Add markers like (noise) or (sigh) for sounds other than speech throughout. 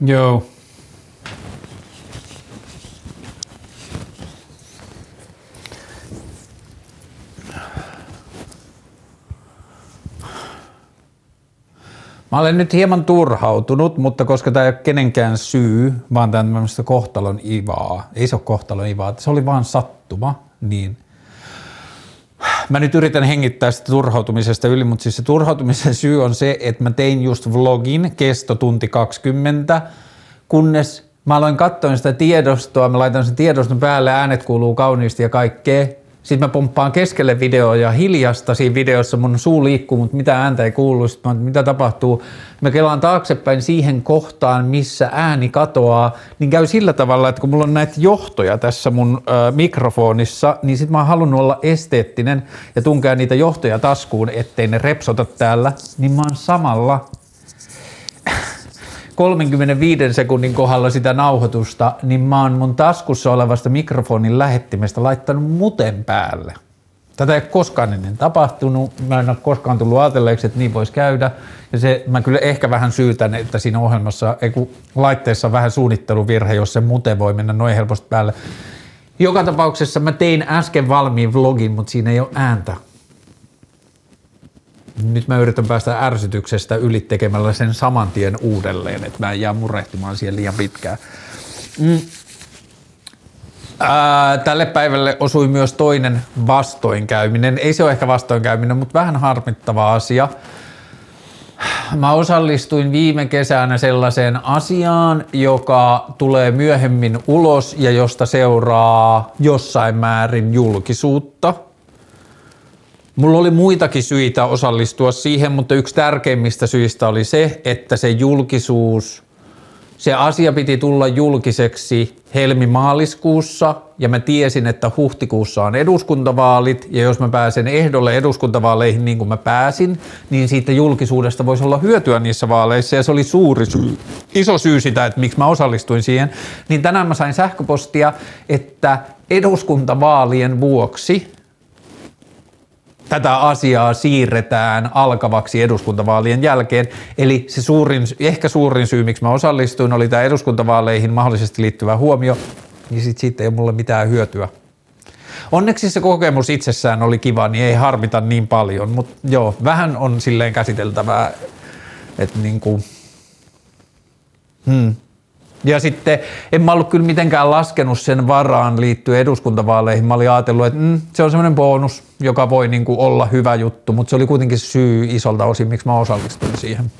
Joo. Mä olen nyt hieman turhautunut, mutta koska tämä ei ole kenenkään syy, vaan tämä on kohtalon ivaa, ei se ole kohtalon ivaa, se oli vaan sattuma, niin mä nyt yritän hengittää sitä turhautumisesta yli, mutta siis se turhautumisen syy on se, että mä tein just vlogin, kesto tunti 20, kunnes mä aloin katsoa sitä tiedostoa, mä laitan sen tiedoston päälle, äänet kuuluu kauniisti ja kaikkea, sitten mä pomppaan keskelle videoa ja hiljasta siinä videossa mun suu liikkuu, mutta mitä ääntä ei kuulu. Sitten mä, mitä tapahtuu? Mä kelaan taaksepäin siihen kohtaan, missä ääni katoaa, niin käy sillä tavalla, että kun mulla on näitä johtoja tässä mun ö, mikrofonissa, niin sit mä oon halunnut olla esteettinen ja tunkea niitä johtoja taskuun, ettei ne repsota täällä, niin mä oon samalla 35 sekunnin kohdalla sitä nauhoitusta, niin mä oon mun taskussa olevasta mikrofonin lähettimestä laittanut muten päälle. Tätä ei ole koskaan ennen tapahtunut, mä en ole koskaan tullut ajatelleeksi, että niin voisi käydä. Ja se, mä kyllä ehkä vähän syytän, että siinä ohjelmassa, ei kun laitteessa on vähän suunnitteluvirhe, jos se mute voi mennä noin helposti päälle. Joka tapauksessa mä tein äsken valmiin vlogin, mutta siinä ei ole ääntä nyt mä yritän päästä ärsytyksestä yli tekemällä sen saman tien uudelleen, että mä en jää murehtimaan siihen liian pitkään. Mm. Ää, tälle päivälle osui myös toinen vastoinkäyminen. Ei se ole ehkä vastoinkäyminen, mutta vähän harmittava asia. Mä osallistuin viime kesänä sellaiseen asiaan, joka tulee myöhemmin ulos ja josta seuraa jossain määrin julkisuutta – Mulla oli muitakin syitä osallistua siihen, mutta yksi tärkeimmistä syistä oli se, että se julkisuus, se asia piti tulla julkiseksi helmimaaliskuussa. Ja mä tiesin, että huhtikuussa on eduskuntavaalit. Ja jos mä pääsen ehdolle eduskuntavaaleihin niin kuin mä pääsin, niin siitä julkisuudesta voisi olla hyötyä niissä vaaleissa. Ja se oli suuri syy, iso syy sitä, että miksi mä osallistuin siihen. Niin tänään mä sain sähköpostia, että eduskuntavaalien vuoksi tätä asiaa siirretään alkavaksi eduskuntavaalien jälkeen. Eli se suurin, ehkä suurin syy, miksi mä osallistuin, oli tämä eduskuntavaaleihin mahdollisesti liittyvä huomio, niin sitten siitä ei ole mulle mitään hyötyä. Onneksi se kokemus itsessään oli kiva, niin ei harmita niin paljon, mutta joo, vähän on silleen käsiteltävää, että niin kuin, hmm, ja sitten en mä ollut kyllä mitenkään laskenut sen varaan liittyen eduskuntavaaleihin. Mä olin ajatellut, että mm, se on semmoinen bonus, joka voi niin kuin olla hyvä juttu, mutta se oli kuitenkin syy isolta osin, miksi mä osallistuin siihen.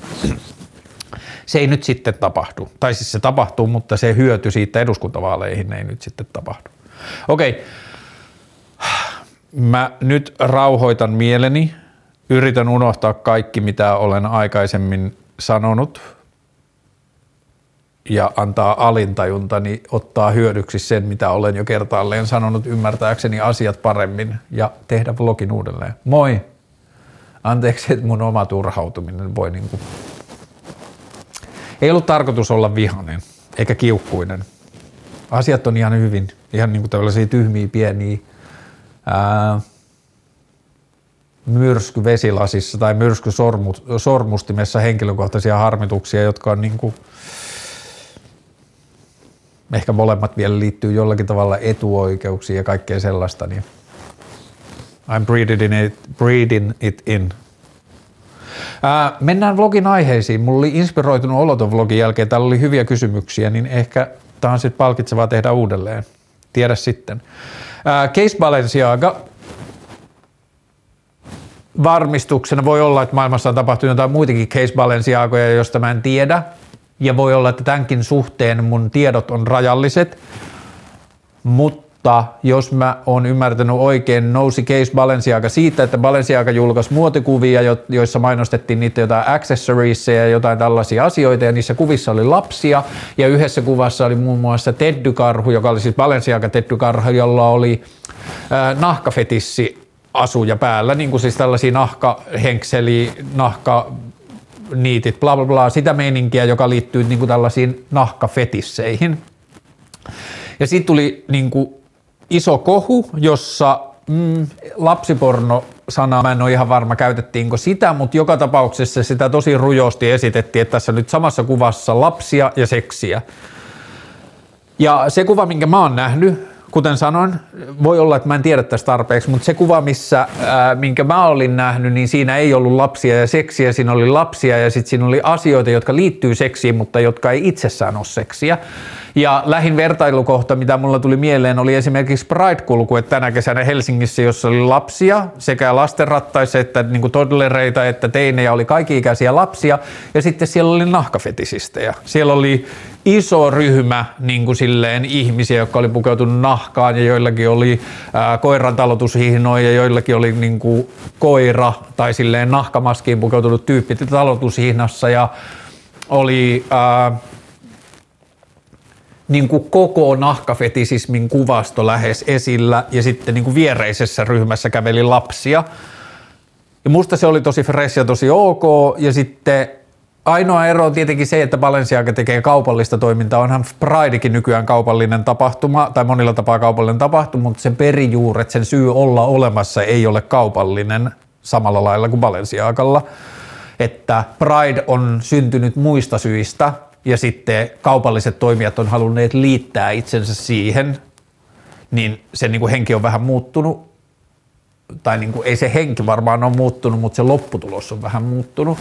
Se ei nyt sitten tapahdu. Tai siis se tapahtuu, mutta se hyöty siitä eduskuntavaaleihin ei nyt sitten tapahdu. Okei. Mä nyt rauhoitan mieleni. Yritän unohtaa kaikki, mitä olen aikaisemmin sanonut – ja antaa alintajuntani ottaa hyödyksi sen, mitä olen jo kertaalleen sanonut ymmärtääkseni asiat paremmin ja tehdä vlogin uudelleen. Moi! Anteeksi, että mun oma turhautuminen voi niinku... Ei ollut tarkoitus olla vihainen eikä kiukkuinen. Asiat on ihan hyvin, ihan niinku tällaisia tyhmiä pieniä ää, myrsky vesilasissa tai myrsky sormustimessa henkilökohtaisia harmituksia, jotka on niinku, ehkä molemmat vielä liittyy jollakin tavalla etuoikeuksiin ja kaikkea sellaista, niin I'm breathing it, breathing it in. Ää, mennään vlogin aiheisiin. Mulla oli inspiroitunut oloton vlogin jälkeen. Täällä oli hyviä kysymyksiä, niin ehkä tämä on sitten palkitsevaa tehdä uudelleen. Tiedä sitten. Ää, Case Balenciaga varmistuksena voi olla, että maailmassa on tapahtunut jotain muitakin Case Balenciagoja, joista mä en tiedä ja voi olla, että tämänkin suhteen mun tiedot on rajalliset, mutta jos mä oon ymmärtänyt oikein, nousi Case Balenciaga siitä, että Balenciaga julkaisi muotikuvia, joissa mainostettiin niitä jotain accessoriesia ja jotain tällaisia asioita, ja niissä kuvissa oli lapsia, ja yhdessä kuvassa oli muun muassa Teddy-karhu, joka oli siis Balenciaga Teddy-karhu, jolla oli äh, nahkafetissi asuja päällä, niin kuin siis tällaisia nahkahenkseli, nahka niitit, bla bla bla, sitä meininkiä, joka liittyy niin kuin tällaisiin nahkafetisseihin. Ja siitä tuli niin kuin iso kohu, jossa mm, lapsiporno sanaa, mä en ole ihan varma käytettiinkö sitä, mutta joka tapauksessa sitä tosi rujosti esitettiin, että tässä nyt samassa kuvassa lapsia ja seksiä. Ja se kuva, minkä mä oon nähnyt, kuten sanoin, voi olla, että mä en tiedä tästä tarpeeksi, mutta se kuva, missä, ää, minkä mä olin nähnyt, niin siinä ei ollut lapsia ja seksiä, siinä oli lapsia ja sitten siinä oli asioita, jotka liittyy seksiin, mutta jotka ei itsessään ole seksiä. Ja lähin vertailukohta, mitä mulla tuli mieleen, oli esimerkiksi Pride-kulku, että tänä kesänä Helsingissä, jossa oli lapsia, sekä lastenrattaissa että niin toddlereita että teinejä, oli kaikki-ikäisiä lapsia, ja sitten siellä oli nahkafetisistejä. Siellä oli iso ryhmä niin kuin silleen, ihmisiä, jotka oli pukeutunut nahkaan, ja joillakin oli ää, koiran talotushihnoja, ja joillakin oli niin kuin koira tai silleen nahkamaskiin pukeutunut tyyppi talotushihnassa, ja oli... Ää, niin kuin koko nahkafetisismin kuvasto lähes esillä ja sitten niin kuin viereisessä ryhmässä käveli lapsia. Ja musta se oli tosi fresh ja tosi ok ja sitten ainoa ero on tietenkin se, että Balenciaga tekee kaupallista toimintaa. Onhan Pridekin nykyään kaupallinen tapahtuma tai monilla tapaa kaupallinen tapahtuma, mutta sen perijuuret, sen syy olla olemassa ei ole kaupallinen samalla lailla kuin Balenciagalla. Että Pride on syntynyt muista syistä, ja sitten kaupalliset toimijat on halunneet liittää itsensä siihen, niin se niin kuin henki on vähän muuttunut, tai niin kuin, ei se henki varmaan ole muuttunut, mutta se lopputulos on vähän muuttunut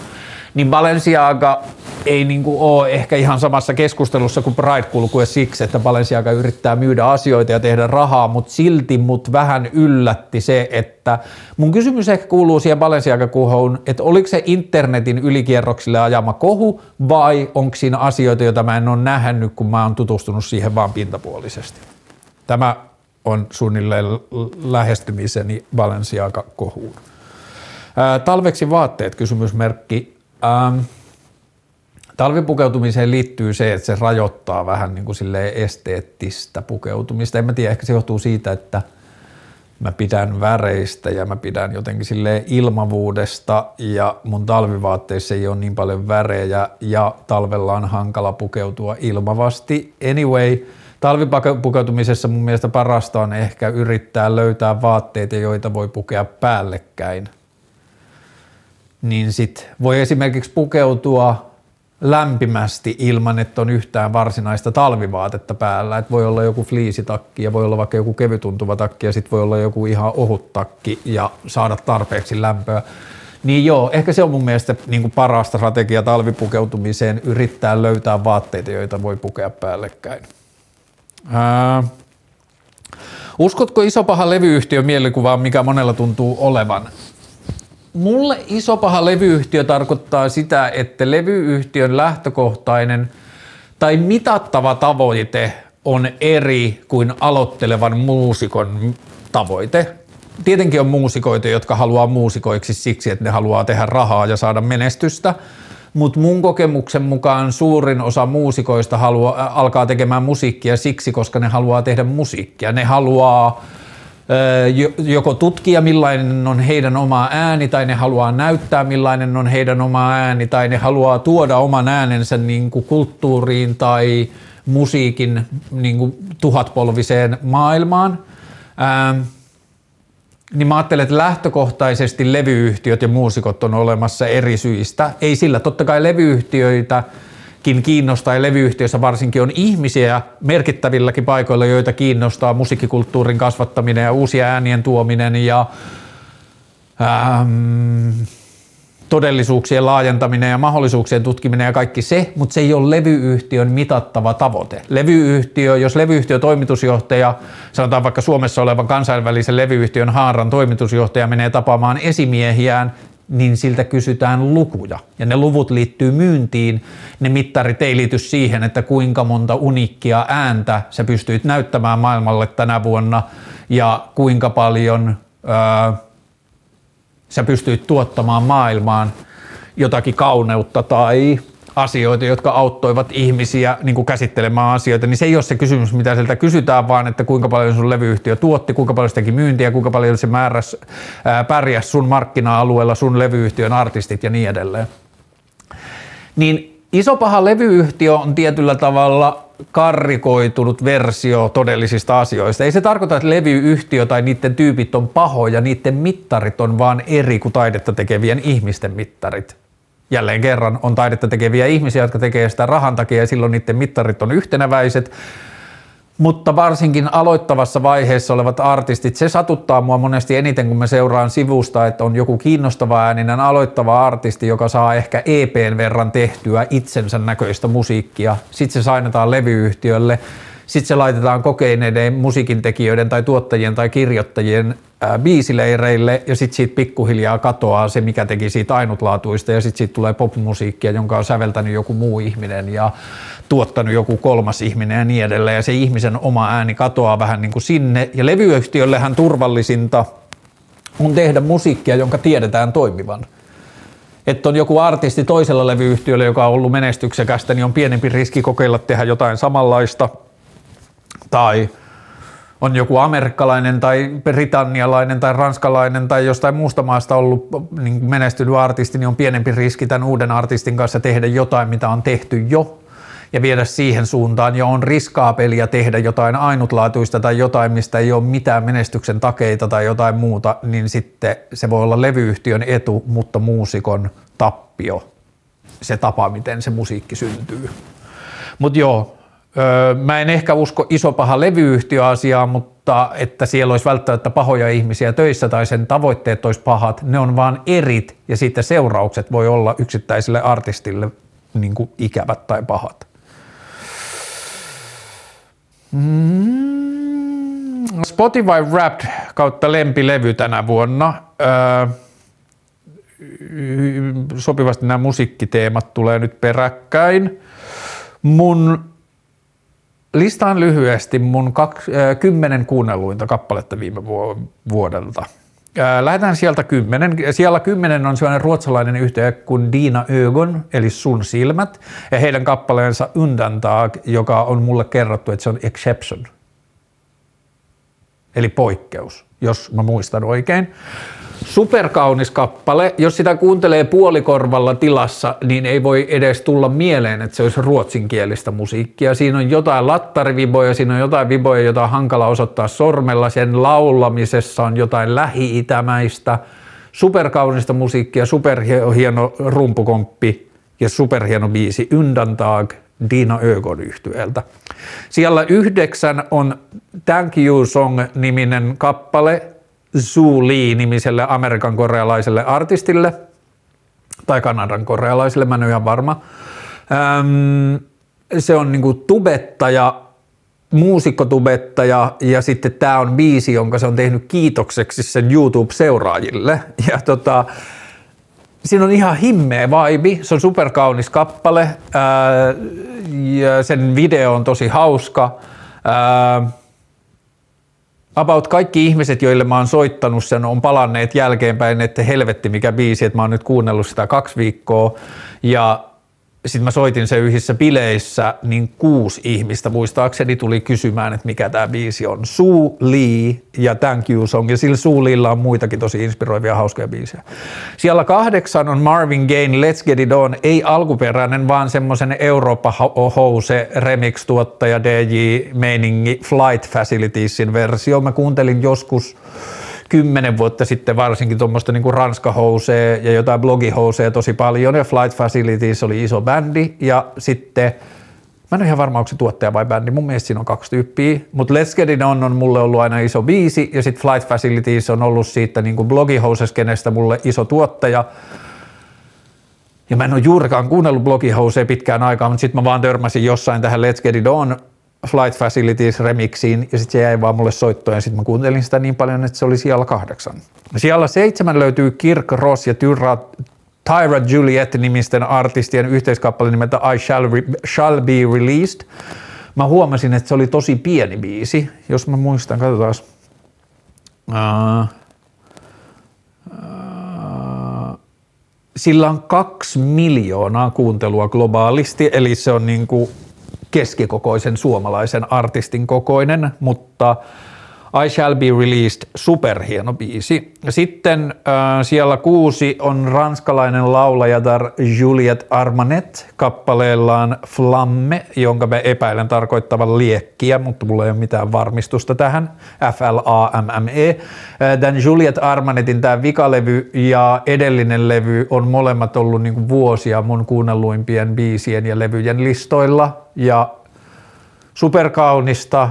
niin Balenciaga ei niin kuin ole ehkä ihan samassa keskustelussa kuin Pride-kulku ja siksi, että Balenciaga yrittää myydä asioita ja tehdä rahaa, mutta silti mut vähän yllätti se, että mun kysymys ehkä kuuluu siihen Balenciaga-kuhoon, että oliko se internetin ylikierroksille ajama kohu vai onko siinä asioita, joita mä en ole nähnyt, kun mä oon tutustunut siihen vaan pintapuolisesti. Tämä on suunnilleen lähestymiseni Balenciaga-kohuun. Talveksi vaatteet, kysymysmerkki. Ähm, talvipukeutumiseen liittyy se, että se rajoittaa vähän niin kuin esteettistä pukeutumista. En mä tiedä, ehkä se johtuu siitä, että mä pidän väreistä ja mä pidän jotenkin sille ilmavuudesta ja mun talvivaatteissa ei ole niin paljon värejä ja talvella on hankala pukeutua ilmavasti. Anyway, talvipukeutumisessa mun mielestä parasta on ehkä yrittää löytää vaatteita, joita voi pukea päällekkäin niin sit voi esimerkiksi pukeutua lämpimästi ilman, että on yhtään varsinaista talvivaatetta päällä. Et voi olla joku fliisitakki ja voi olla vaikka joku kevytuntuva takki ja sitten voi olla joku ihan ohut takki ja saada tarpeeksi lämpöä. Niin joo, ehkä se on mun mielestä niin kuin paras strategia talvipukeutumiseen, yrittää löytää vaatteita, joita voi pukea päällekkäin. Ää, uskotko iso paha levyyhtiön mielikuvaan, mikä monella tuntuu olevan? Mulle iso paha levyyhtiö tarkoittaa sitä, että levyyhtiön lähtökohtainen tai mitattava tavoite on eri kuin aloittelevan muusikon tavoite. Tietenkin on muusikoita, jotka haluaa muusikoiksi siksi, että ne haluaa tehdä rahaa ja saada menestystä, mutta mun kokemuksen mukaan suurin osa muusikoista haluaa, alkaa tekemään musiikkia siksi, koska ne haluaa tehdä musiikkia. Ne haluaa joko tutkia millainen on heidän oma ääni tai ne haluaa näyttää millainen on heidän oma ääni tai ne haluaa tuoda oman äänensä niin kuin kulttuuriin tai musiikin niin kuin tuhatpolviseen maailmaan. Ähm, niin mä ajattelen, että lähtökohtaisesti levyyhtiöt ja muusikot on olemassa eri syistä. Ei sillä, totta kai levyyhtiöitä kiinnostaa ja levyyhtiössä varsinkin on ihmisiä merkittävilläkin paikoilla, joita kiinnostaa musiikkikulttuurin kasvattaminen ja uusien äänien tuominen ja ähm, todellisuuksien laajentaminen ja mahdollisuuksien tutkiminen ja kaikki se, mutta se ei ole levyyhtiön mitattava tavoite. Levyyhtiö, jos levyyhtiö toimitusjohtaja, sanotaan vaikka Suomessa olevan kansainvälisen levyyhtiön haaran toimitusjohtaja menee tapaamaan esimiehiään, niin siltä kysytään lukuja. Ja ne luvut liittyy myyntiin. Ne mittarit ei liity siihen, että kuinka monta unikkia ääntä sä pystyit näyttämään maailmalle tänä vuonna ja kuinka paljon ää, sä pystyit tuottamaan maailmaan jotakin kauneutta tai asioita, jotka auttoivat ihmisiä niin kuin käsittelemään asioita, niin se ei ole se kysymys, mitä sieltä kysytään, vaan että kuinka paljon sun levyyhtiö tuotti, kuinka paljon se teki myyntiä, kuinka paljon se määräs, ää, pärjäs sun markkina-alueella, sun levyyhtiön artistit ja niin edelleen. Niin iso paha levyyhtiö on tietyllä tavalla karrikoitunut versio todellisista asioista. Ei se tarkoita, että levyyhtiö tai niiden tyypit on pahoja, niiden mittarit on vaan eri kuin taidetta tekevien ihmisten mittarit. Jälleen kerran on taidetta tekeviä ihmisiä, jotka tekee sitä rahan takia ja silloin niiden mittarit on yhtenäväiset mutta varsinkin aloittavassa vaiheessa olevat artistit, se satuttaa mua monesti eniten, kun mä seuraan sivusta, että on joku kiinnostava ääninen aloittava artisti, joka saa ehkä EPn verran tehtyä itsensä näköistä musiikkia. Sitten se sainataan levyyhtiölle, sitten se laitetaan kokeineiden musiikintekijöiden tai tuottajien tai kirjoittajien biisileireille ja sitten siitä pikkuhiljaa katoaa se, mikä teki siitä ainutlaatuista. Ja sitten siitä tulee popmusiikkia, jonka on säveltänyt joku muu ihminen ja tuottanut joku kolmas ihminen ja niin edelleen, ja se ihmisen oma ääni katoaa vähän niin kuin sinne, ja levyyhtiöllehän turvallisinta on tehdä musiikkia, jonka tiedetään toimivan. Että on joku artisti toisella levyyhtiöllä, joka on ollut menestyksekästä, niin on pienempi riski kokeilla tehdä jotain samanlaista, tai on joku amerikkalainen tai britannialainen tai ranskalainen tai jostain muusta maasta ollut niin menestynyt artisti, niin on pienempi riski tämän uuden artistin kanssa tehdä jotain, mitä on tehty jo ja viedä siihen suuntaan ja on riskaapelia tehdä jotain ainutlaatuista tai jotain, mistä ei ole mitään menestyksen takeita tai jotain muuta, niin sitten se voi olla levyyhtiön etu, mutta muusikon tappio. Se tapa, miten se musiikki syntyy. Mutta joo, öö, mä en ehkä usko iso paha levyyhtiöasiaa, mutta että siellä olisi välttämättä pahoja ihmisiä töissä tai sen tavoitteet olisi pahat, ne on vaan erit ja sitten seuraukset voi olla yksittäisille artistille niin kuin ikävät tai pahat. Mm, Spotify Wrapped kautta lempilevy tänä vuonna. Öö, sopivasti nämä musiikkiteemat tulee nyt peräkkäin. Mun listaan lyhyesti mun äh, kymmenen kuunnelluinta kappaletta viime vuodelta. lähdetään sieltä kymmenen. Siellä kymmenen on sellainen ruotsalainen yhtiö kuin Dina Ögon, eli Sun silmät, ja heidän kappaleensa Undantag, joka on mulle kerrottu, että se on exception, eli poikkeus, jos mä muistan oikein superkaunis kappale. Jos sitä kuuntelee puolikorvalla tilassa, niin ei voi edes tulla mieleen, että se olisi ruotsinkielistä musiikkia. Siinä on jotain lattariviboja, siinä on jotain viboja, jota on hankala osoittaa sormella. Sen laulamisessa on jotain lähi-itämäistä, superkaunista musiikkia, superhieno rumpukomppi ja superhieno biisi Undantag Dina Ögon yhtyeeltä. Siellä yhdeksän on Thank You Song-niminen kappale, Zhu Lee-nimiselle Amerikan korealaiselle artistille, tai Kanadan korealaiselle, mä en ole ihan varma. Öm, se on niinku tubettaja, muusikkotubettaja ja sitten tämä on biisi, jonka se on tehnyt kiitokseksi sen YouTube-seuraajille. (laughs) Ja tota, siinä on ihan himmeä vibe, se on superkaunis kappale ää, ja sen video on tosi hauska. Ää, about kaikki ihmiset, joille mä oon soittanut sen, on palanneet jälkeenpäin, että helvetti mikä biisi, että mä oon nyt kuunnellut sitä kaksi viikkoa ja sitten mä soitin se yhdessä bileissä, niin kuusi ihmistä muistaakseni tuli kysymään, että mikä tämä biisi on. Sue Lee ja Thank You Song, ja sillä Sue Leella on muitakin tosi inspiroivia hauskoja biisejä. Siellä kahdeksan on Marvin Gaye, Let's Get It On, ei alkuperäinen, vaan semmoisen Eurooppa House remix-tuottaja DJ Meiningi Flight Facilitiesin versio. Mä kuuntelin joskus kymmenen vuotta sitten varsinkin tuommoista niin kuin ranska ja jotain blogihouseja tosi paljon ja Flight Facilities oli iso bändi ja sitten Mä en ole ihan varma, onko se tuottaja vai bändi. Mun mielestä siinä on kaksi tyyppiä. Mutta Let's Get It On on mulle ollut aina iso biisi ja sitten Flight Facilities on ollut siitä niin kuin blogihouses mulle iso tuottaja. Ja mä en ole juurikaan kuunnellut blogihouseja pitkään aikaa, mutta sitten mä vaan törmäsin jossain tähän Let's Get It On Flight Facilities remixiin ja sitten se jäi vaan mulle soittoon ja sitten mä kuuntelin sitä niin paljon, että se oli siellä kahdeksan. Siellä seitsemän löytyy Kirk Ross ja Tyra, Tyra Juliet nimisten artistien yhteiskappale nimeltä I Shall, Re- Shall Be Released. Mä huomasin, että se oli tosi pieni biisi, jos mä muistan, katsotaan. Uh, uh, sillä on kaksi miljoonaa kuuntelua globaalisti, eli se on niin kuin keskikokoisen suomalaisen artistin kokoinen, mutta I Shall Be Released, superhieno biisi. Sitten äh, siellä kuusi on ranskalainen laulajatar Juliette Armanet kappaleellaan Flamme, jonka me epäilen tarkoittavan liekkiä, mutta mulla ei ole mitään varmistusta tähän. F-L-A-M-M-E. Äh, tämän Juliette Armanetin tämä vikalevy ja edellinen levy on molemmat ollut niin vuosia mun kuunnelluimpien biisien ja levyjen listoilla ja superkaunista,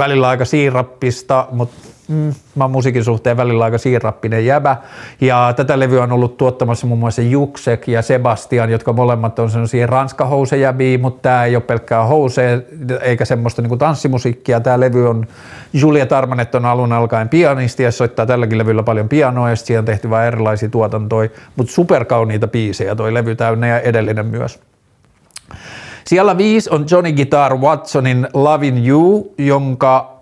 välillä aika siirappista, mutta mm, mä oon musiikin suhteen välillä aika siirappinen jäbä. Ja tätä levyä on ollut tuottamassa muun muassa Juksek ja Sebastian, jotka molemmat on sellaisia ranskahousejäbiä, mutta tämä ei ole pelkkää house eikä semmoista niinku tanssimusiikkia. Tämä levy on, Julia Tarmanet on alun alkaen pianisti ja soittaa tälläkin levyllä paljon pianoa ja siihen on tehty vain erilaisia tuotantoja, mutta superkauniita biisejä toi levy täynnä ja edellinen myös. Siellä viisi on Johnny Guitar Watsonin Lovin You, jonka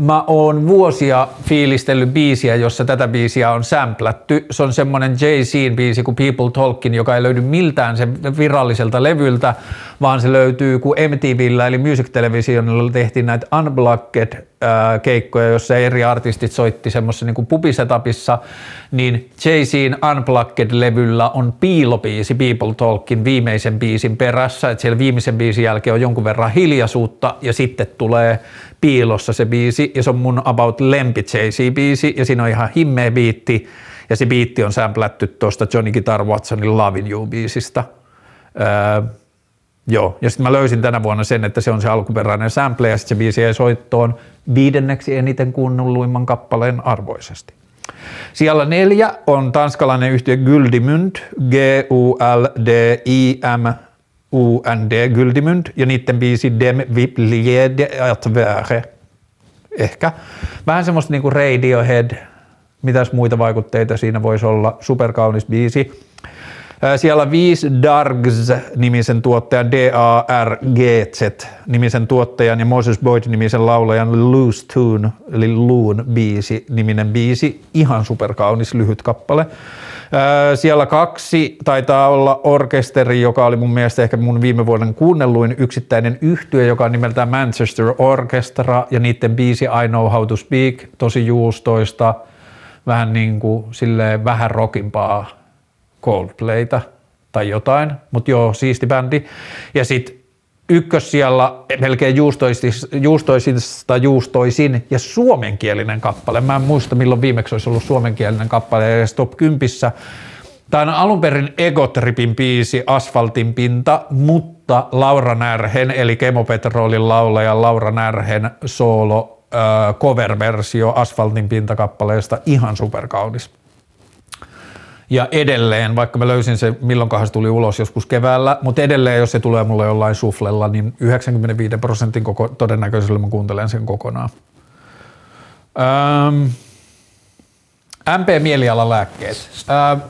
mä oon vuosia fiilistellyt biisiä, jossa tätä biisiä on sämplätty. Se on semmonen Jay-Zin biisi kuin People Talkin, joka ei löydy miltään sen viralliselta levyltä, vaan se löytyy kun MTVllä eli Music Televisionilla tehtiin näitä Unblocked keikkoja, jossa eri artistit soitti semmoisessa niin pubisetapissa, niin Jay-Zin Unplugged-levyllä on piilobiisi People Talkin viimeisen biisin perässä, että siellä viimeisen biisin jälkeen on jonkun verran hiljaisuutta ja sitten tulee piilossa se biisi ja se on mun about lempi Jay-Z-biisi ja siinä on ihan himmeä biitti ja se biitti on sämplätty tuosta Johnny Guitar Watsonin Lovin You-biisistä. Öö, Joo, ja sitten mä löysin tänä vuonna sen, että se on se alkuperäinen sample ja sitten se biisi ei soittoon viidenneksi eniten kuunnelluimman kappaleen arvoisesti. Siellä neljä on tanskalainen yhtiö Guldimund, G-U-L-D-I-M-U-N-D, Guldimund, ja niiden biisi Dem vip liede at være. Ehkä. Vähän semmoista niinku Radiohead, mitäs muita vaikutteita siinä voisi olla, superkaunis biisi. Siellä 5 Dargs-nimisen tuottajan, D-A-R-G-Z-nimisen tuottajan ja Moses Boyd-nimisen laulajan Loose Tune, eli Loon biisi, niminen biisi. Ihan superkaunis lyhyt kappale. Siellä kaksi taitaa olla orkesteri, joka oli mun mielestä ehkä mun viime vuoden kuunnelluin yksittäinen yhtye, joka on nimeltään Manchester Orchestra ja niiden biisi I Know How to Speak, tosi juustoista, vähän niin kuin silleen vähän rockimpaa Coldplayta tai jotain, mutta joo, siisti bändi. Ja sitten ykkös siellä melkein juustoisista juustoisin ja suomenkielinen kappale. Mä en muista milloin viimeksi olisi ollut suomenkielinen kappale edes top 10. Tämä on alun perin Egotripin biisi Asfaltin pinta, mutta Laura Närhen eli Kemopetrolin laulaja Laura Närhen soolo cover-versio Asfaltin pintakappaleesta ihan superkaunis. Ja edelleen, vaikka mä löysin se milloin se tuli ulos joskus keväällä, mutta edelleen jos se tulee mulle jollain suflella, niin 95 prosentin koko, todennäköisellä mä kuuntelen sen kokonaan. Öm, MP-mielialalääkkeet. Öö,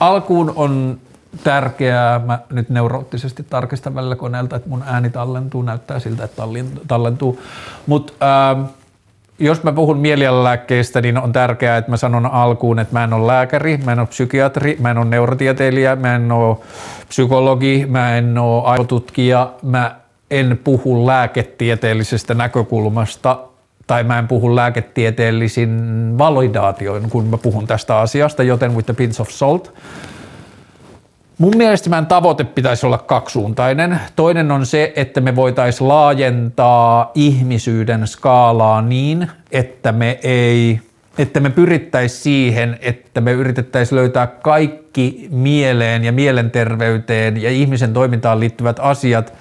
alkuun on tärkeää, mä nyt neuroottisesti tarkistan välillä koneelta, että mun ääni tallentuu, näyttää siltä, että tallentuu, mutta öö, jos mä puhun mielialalääkkeistä, niin on tärkeää, että mä sanon alkuun, että mä en ole lääkäri, mä en ole psykiatri, mä en ole neurotieteilijä, mä en ole psykologi, mä en ole aivotutkija, mä en puhu lääketieteellisestä näkökulmasta tai mä en puhu lääketieteellisin validaatioin, kun mä puhun tästä asiasta, joten with the pinch of salt – Mun mielestä meidän tavoite pitäisi olla kaksisuuntainen. Toinen on se, että me voitaisiin laajentaa ihmisyyden skaalaa niin, että me ei että me pyrittäisiin siihen, että me yritettäisiin löytää kaikki mieleen ja mielenterveyteen ja ihmisen toimintaan liittyvät asiat,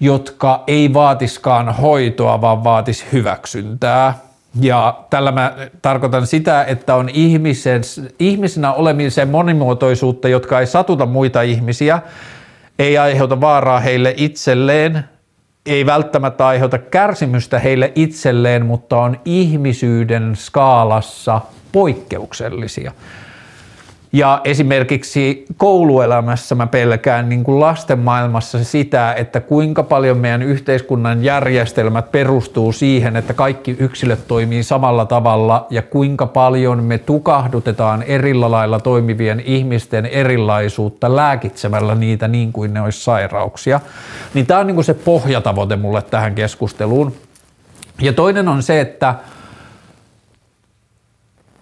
jotka ei vaatiskaan hoitoa, vaan vaatis hyväksyntää. Ja tällä mä tarkoitan sitä, että on ihmisen, ihmisenä olemisen monimuotoisuutta, jotka ei satuta muita ihmisiä, ei aiheuta vaaraa heille itselleen, ei välttämättä aiheuta kärsimystä heille itselleen, mutta on ihmisyyden skaalassa poikkeuksellisia. Ja esimerkiksi kouluelämässä mä pelkään niin kuin lasten maailmassa sitä, että kuinka paljon meidän yhteiskunnan järjestelmät perustuu siihen, että kaikki yksilöt toimii samalla tavalla ja kuinka paljon me tukahdutetaan erillä lailla toimivien ihmisten erilaisuutta lääkitsemällä niitä niin kuin ne olisi sairauksia. Niin tämä on niin kuin se pohjatavoite mulle tähän keskusteluun. Ja toinen on se, että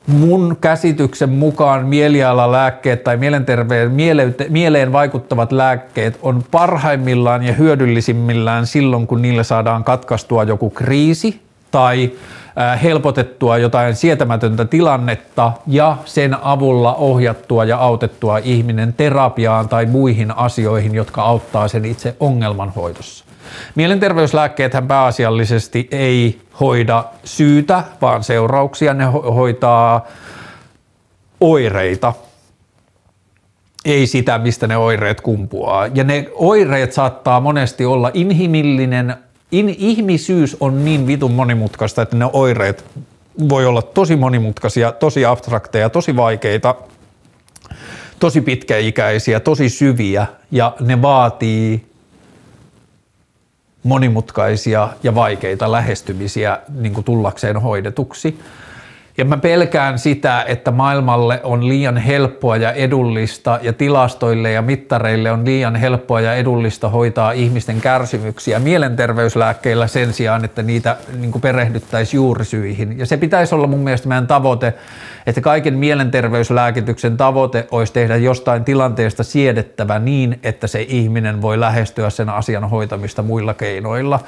mun käsityksen mukaan mielialalääkkeet tai mielenterveen, mieleen vaikuttavat lääkkeet on parhaimmillaan ja hyödyllisimmillään silloin, kun niillä saadaan katkaistua joku kriisi tai helpotettua jotain sietämätöntä tilannetta ja sen avulla ohjattua ja autettua ihminen terapiaan tai muihin asioihin, jotka auttaa sen itse ongelman hoidossa. Mielenterveyslääkkeethän pääasiallisesti ei hoida syytä, vaan seurauksia. Ne hoitaa oireita, ei sitä, mistä ne oireet kumpuaa. Ja ne oireet saattaa monesti olla inhimillinen, in, ihmisyys on niin vitun monimutkaista, että ne oireet voi olla tosi monimutkaisia, tosi abstrakteja, tosi vaikeita, tosi pitkäikäisiä, tosi syviä ja ne vaatii monimutkaisia ja vaikeita lähestymisiä niin kuin tullakseen hoidetuksi. Ja mä pelkään sitä, että maailmalle on liian helppoa ja edullista ja tilastoille ja mittareille on liian helppoa ja edullista hoitaa ihmisten kärsimyksiä mielenterveyslääkkeillä sen sijaan, että niitä niin perehdyttäisiin juurisyihin. Ja se pitäisi olla mun mielestä meidän tavoite, että kaiken mielenterveyslääkityksen tavoite olisi tehdä jostain tilanteesta siedettävä niin, että se ihminen voi lähestyä sen asian hoitamista muilla keinoilla.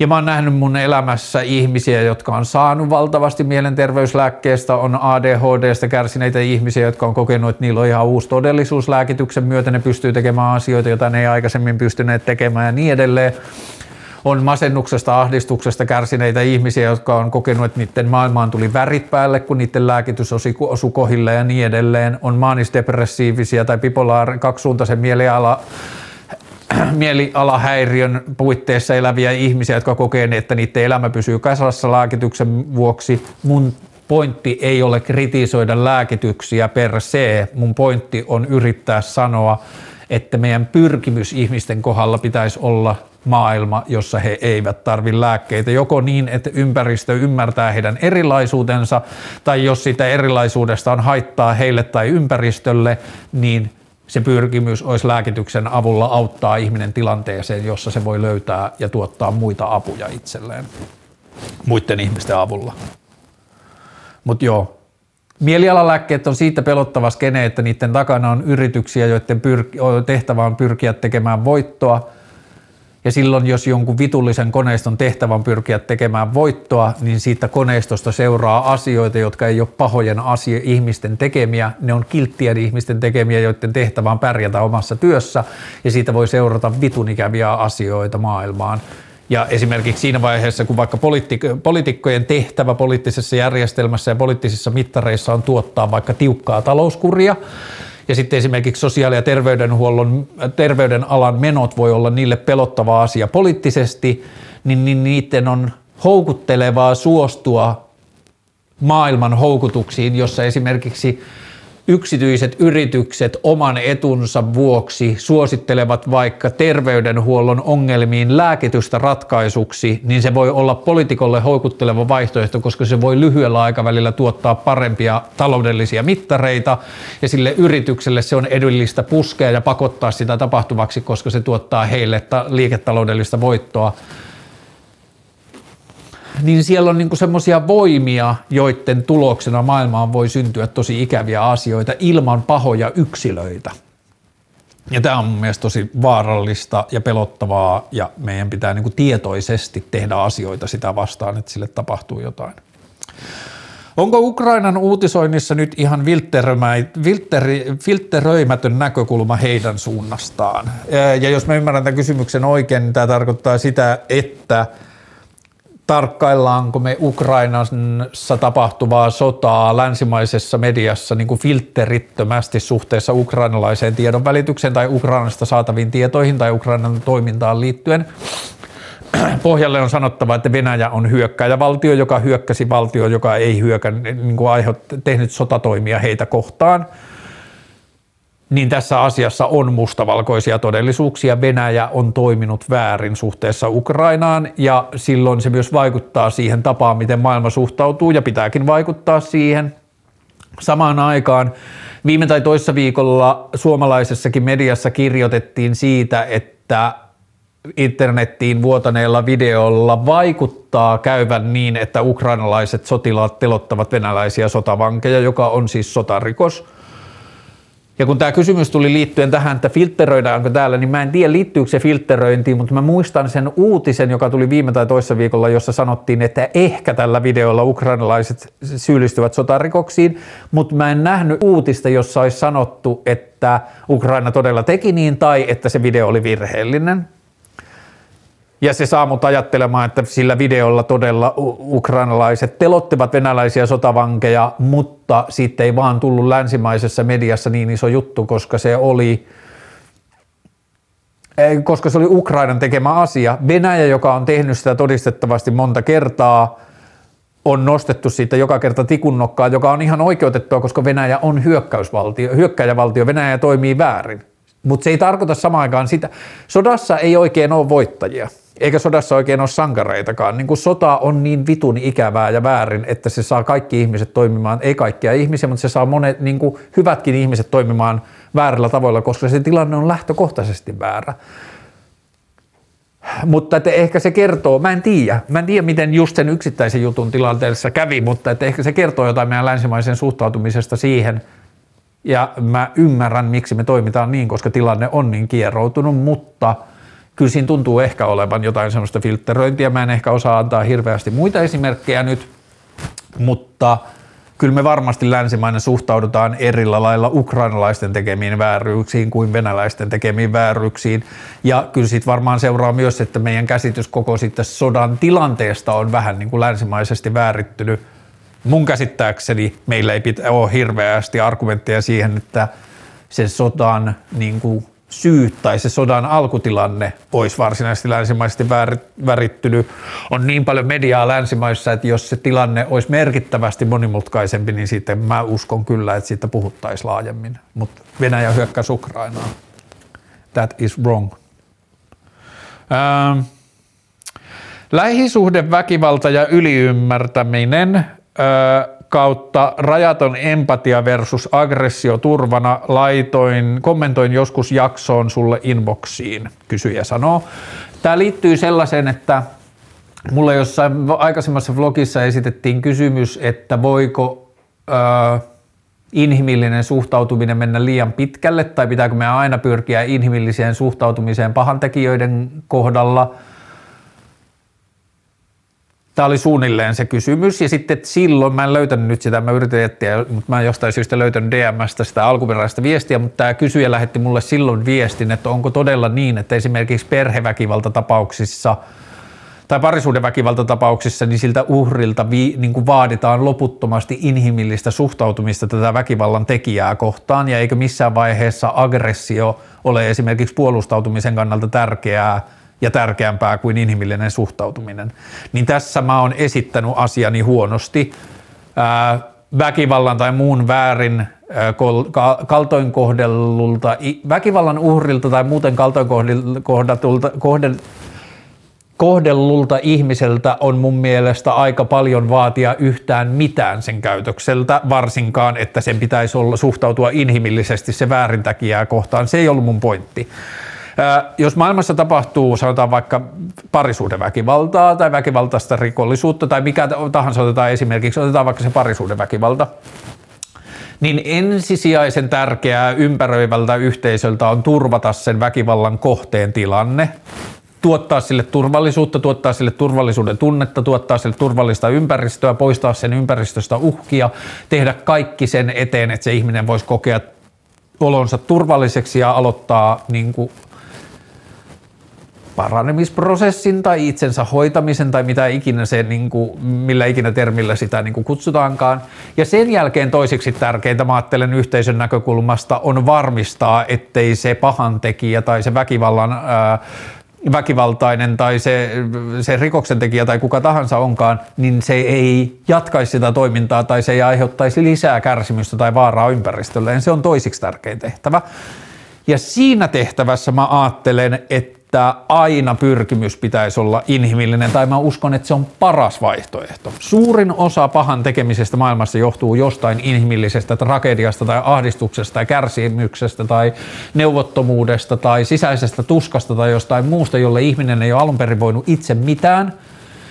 Ja mä oon nähnyt mun elämässä ihmisiä, jotka on saanut valtavasti mielenterveyslääkkeestä, on ADHDstä kärsineitä ihmisiä, jotka on kokenut, että niillä on ihan uusi todellisuus lääkityksen myötä, ne pystyy tekemään asioita, joita ne ei aikaisemmin pystyneet tekemään ja niin edelleen. On masennuksesta, ahdistuksesta kärsineitä ihmisiä, jotka on kokenut, että niiden maailmaan tuli värit päälle, kun niiden lääkitys osui kohille ja niin edelleen. On maanisdepressiivisia tai bipolaari, kaksisuuntaisen mieliala (clears throat) mielialahäiriön puitteissa eläviä ihmisiä, jotka kokee, että niiden elämä pysyy kasassa lääkityksen vuoksi. Mun pointti ei ole kritisoida lääkityksiä per se. Mun pointti on yrittää sanoa, että meidän pyrkimys ihmisten kohdalla pitäisi olla maailma, jossa he eivät tarvi lääkkeitä, joko niin, että ympäristö ymmärtää heidän erilaisuutensa, tai jos sitä erilaisuudesta on haittaa heille tai ympäristölle, niin se pyrkimys olisi lääkityksen avulla auttaa ihminen tilanteeseen, jossa se voi löytää ja tuottaa muita apuja itselleen muiden ihmisten avulla. Mutta joo, mielialalääkkeet on siitä pelottava skene, että niiden takana on yrityksiä, joiden pyr- tehtävä on pyrkiä tekemään voittoa – ja silloin, jos jonkun vitullisen koneiston tehtävän pyrkiä tekemään voittoa, niin siitä koneistosta seuraa asioita, jotka ei ole pahojen asia, ihmisten tekemiä. Ne on kilttien ihmisten tekemiä, joiden tehtävä on pärjätä omassa työssä. Ja siitä voi seurata vitun ikäviä asioita maailmaan. Ja esimerkiksi siinä vaiheessa, kun vaikka poliitikkojen tehtävä poliittisessa järjestelmässä ja poliittisissa mittareissa on tuottaa vaikka tiukkaa talouskuria, ja sitten esimerkiksi sosiaali- ja terveydenhuollon, terveydenalan menot voi olla niille pelottava asia poliittisesti, niin, niin niiden on houkuttelevaa suostua maailman houkutuksiin, jossa esimerkiksi yksityiset yritykset oman etunsa vuoksi suosittelevat vaikka terveydenhuollon ongelmiin lääkitystä ratkaisuksi, niin se voi olla poliitikolle houkutteleva vaihtoehto, koska se voi lyhyellä aikavälillä tuottaa parempia taloudellisia mittareita ja sille yritykselle se on edullista puskea ja pakottaa sitä tapahtuvaksi, koska se tuottaa heille liiketaloudellista voittoa niin siellä on niinku semmoisia voimia, joiden tuloksena maailmaan voi syntyä tosi ikäviä asioita ilman pahoja yksilöitä. Ja tämä on mun mielestä tosi vaarallista ja pelottavaa ja meidän pitää niinku tietoisesti tehdä asioita sitä vastaan, että sille tapahtuu jotain. Onko Ukrainan uutisoinnissa nyt ihan filtteröimätön näkökulma heidän suunnastaan? Ja jos mä ymmärrän tämän kysymyksen oikein, niin tämä tarkoittaa sitä, että – tarkkaillaanko me Ukrainassa tapahtuvaa sotaa länsimaisessa mediassa niin kuin filterittömästi suhteessa ukrainalaiseen tiedon välitykseen tai Ukrainasta saataviin tietoihin tai Ukrainan toimintaan liittyen. Pohjalle on sanottava, että Venäjä on hyökkäjävaltio, joka hyökkäsi valtio, joka ei hyökkä, niin kuin aiheut, tehnyt sotatoimia heitä kohtaan – niin tässä asiassa on mustavalkoisia todellisuuksia. Venäjä on toiminut väärin suhteessa Ukrainaan ja silloin se myös vaikuttaa siihen tapaan, miten maailma suhtautuu ja pitääkin vaikuttaa siihen. Samaan aikaan viime tai toissa viikolla suomalaisessakin mediassa kirjoitettiin siitä, että internettiin vuotaneella videolla vaikuttaa käyvän niin, että ukrainalaiset sotilaat telottavat venäläisiä sotavankeja, joka on siis sotarikos – ja kun tämä kysymys tuli liittyen tähän, että filtteröidaanko täällä, niin mä en tiedä liittyykö se filtteröintiin, mutta mä muistan sen uutisen, joka tuli viime tai toissa viikolla, jossa sanottiin, että ehkä tällä videolla ukrainalaiset syyllistyvät sotarikoksiin, mutta mä en nähnyt uutista, jossa olisi sanottu, että Ukraina todella teki niin tai että se video oli virheellinen. Ja se saa mut ajattelemaan, että sillä videolla todella ukrainalaiset telottivat venäläisiä sotavankeja, mutta siitä ei vaan tullut länsimaisessa mediassa niin iso juttu, koska se oli koska se oli Ukrainan tekemä asia. Venäjä, joka on tehnyt sitä todistettavasti monta kertaa, on nostettu siitä joka kerta tikunnokkaa, joka on ihan oikeutettua, koska Venäjä on hyökkäysvaltio, hyökkäjävaltio. Venäjä toimii väärin. Mutta se ei tarkoita samaan aikaan sitä. Sodassa ei oikein ole voittajia eikä sodassa oikein ole sankareitakaan. Niin kuin sota on niin vitun ikävää ja väärin, että se saa kaikki ihmiset toimimaan, ei kaikkia ihmisiä, mutta se saa monet niin kuin hyvätkin ihmiset toimimaan väärällä tavoilla, koska se tilanne on lähtökohtaisesti väärä. Mutta että ehkä se kertoo, mä en tiedä, mä en tiedä miten just sen yksittäisen jutun tilanteessa kävi, mutta että ehkä se kertoo jotain meidän länsimaisen suhtautumisesta siihen, ja mä ymmärrän, miksi me toimitaan niin, koska tilanne on niin kieroutunut, mutta – kyllä siinä tuntuu ehkä olevan jotain sellaista filtteröintiä. Mä en ehkä osaa antaa hirveästi muita esimerkkejä nyt, mutta kyllä me varmasti länsimainen suhtaudutaan eri lailla ukrainalaisten tekemiin vääryyksiin kuin venäläisten tekemiin vääryyksiin. Ja kyllä siitä varmaan seuraa myös, että meidän käsitys koko sitten sodan tilanteesta on vähän niin kuin länsimaisesti väärittynyt. Mun käsittääkseni meillä ei pitä, ole hirveästi argumentteja siihen, että se sodan niin kuin syyt tai se sodan alkutilanne olisi varsinaisesti länsimaisesti värittynyt. On niin paljon mediaa länsimaissa, että jos se tilanne olisi merkittävästi monimutkaisempi, niin sitten mä uskon kyllä, että siitä puhuttaisiin laajemmin. Mutta Venäjä hyökkäsi Ukrainaan. That is wrong. Ähm, lähisuhdeväkivalta ja yliymmärtäminen äh, kautta rajaton empatia versus aggressio turvana laitoin, kommentoin joskus jaksoon sulle inboxiin, kysyjä sanoo. Tämä liittyy sellaiseen, että mulle jossain aikaisemmassa vlogissa esitettiin kysymys, että voiko ö, inhimillinen suhtautuminen mennä liian pitkälle tai pitääkö me aina pyrkiä inhimilliseen suhtautumiseen pahantekijöiden kohdalla – Tämä oli suunnilleen se kysymys ja sitten silloin mä en löytänyt nyt sitä, mä yritin etsiä, mutta mä en jostain syystä löytänyt DMstä sitä alkuperäistä viestiä, mutta tämä kysyjä lähetti mulle silloin viestin, että onko todella niin, että esimerkiksi perheväkivaltatapauksissa tai parisuudenväkivaltatapauksissa, niin siltä uhrilta vi, niin kuin vaaditaan loputtomasti inhimillistä suhtautumista tätä väkivallan tekijää kohtaan, ja eikö missään vaiheessa aggressio ole esimerkiksi puolustautumisen kannalta tärkeää, ja tärkeämpää kuin inhimillinen suhtautuminen. Niin tässä mä oon esittänyt asiani huonosti. Ää, väkivallan tai muun väärin kaltoinkohdellulta, väkivallan uhrilta tai muuten kaltoinkohdellulta kohdel, kohdellulta ihmiseltä on mun mielestä aika paljon vaatia yhtään mitään sen käytökseltä, varsinkaan, että sen pitäisi olla suhtautua inhimillisesti se väärintäkijää kohtaan. Se ei ollut mun pointti. Jos maailmassa tapahtuu, sanotaan vaikka parisuudeväkivaltaa tai väkivaltaista rikollisuutta tai mikä tahansa otetaan esimerkiksi, otetaan vaikka se parisuudeväkivalta, niin ensisijaisen tärkeää ympäröivältä yhteisöltä on turvata sen väkivallan kohteen tilanne, tuottaa sille turvallisuutta, tuottaa sille turvallisuuden tunnetta, tuottaa sille turvallista ympäristöä, poistaa sen ympäristöstä uhkia, tehdä kaikki sen eteen, että se ihminen voisi kokea olonsa turvalliseksi ja aloittaa niin kuin paranemisprosessin tai itsensä hoitamisen tai mitä ikinä se, niin kuin, millä ikinä termillä sitä niin kuin kutsutaankaan. Ja sen jälkeen toiseksi tärkeintä, mä ajattelen yhteisön näkökulmasta, on varmistaa, ettei se pahantekijä tai se väkivallan ää, väkivaltainen tai se, se rikoksentekijä tai kuka tahansa onkaan, niin se ei jatkaisi sitä toimintaa tai se ei aiheuttaisi lisää kärsimystä tai vaaraa ympäristölle. Se on toisiksi tärkein tehtävä. Ja siinä tehtävässä mä ajattelen, että että aina pyrkimys pitäisi olla inhimillinen, tai mä uskon, että se on paras vaihtoehto. Suurin osa pahan tekemisestä maailmassa johtuu jostain inhimillisestä tragediasta tai ahdistuksesta tai kärsimyksestä tai neuvottomuudesta tai sisäisestä tuskasta tai jostain muusta, jolle ihminen ei ole alun perin voinut itse mitään –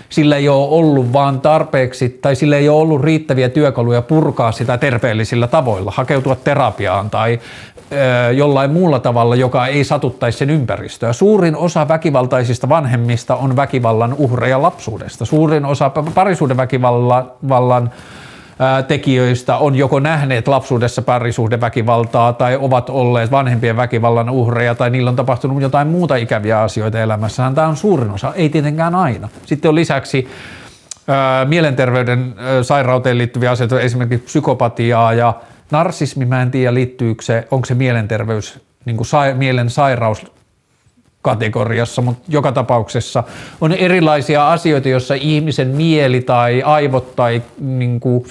sillä ei ole ollut vaan tarpeeksi tai sillä ei ole ollut riittäviä työkaluja purkaa sitä terveellisillä tavoilla, hakeutua terapiaan tai ö, jollain muulla tavalla, joka ei satuttaisi sen ympäristöä. Suurin osa väkivaltaisista vanhemmista on väkivallan uhreja lapsuudesta. Suurin osa parisuuden väkivallan tekijöistä on joko nähneet lapsuudessa parisuhdeväkivaltaa tai ovat olleet vanhempien väkivallan uhreja tai niillä on tapahtunut jotain muuta ikäviä asioita elämässään. Tämä on suurin osa, ei tietenkään aina. Sitten on lisäksi mielenterveyden sairauteen liittyviä asioita, esimerkiksi psykopatiaa ja narsismi, mä en tiedä liittyykö se, onko se mielenterveys, niin kuin sa- mielen sairaus kategoriassa, mutta joka tapauksessa on erilaisia asioita, joissa ihmisen mieli tai aivot tai niin kuin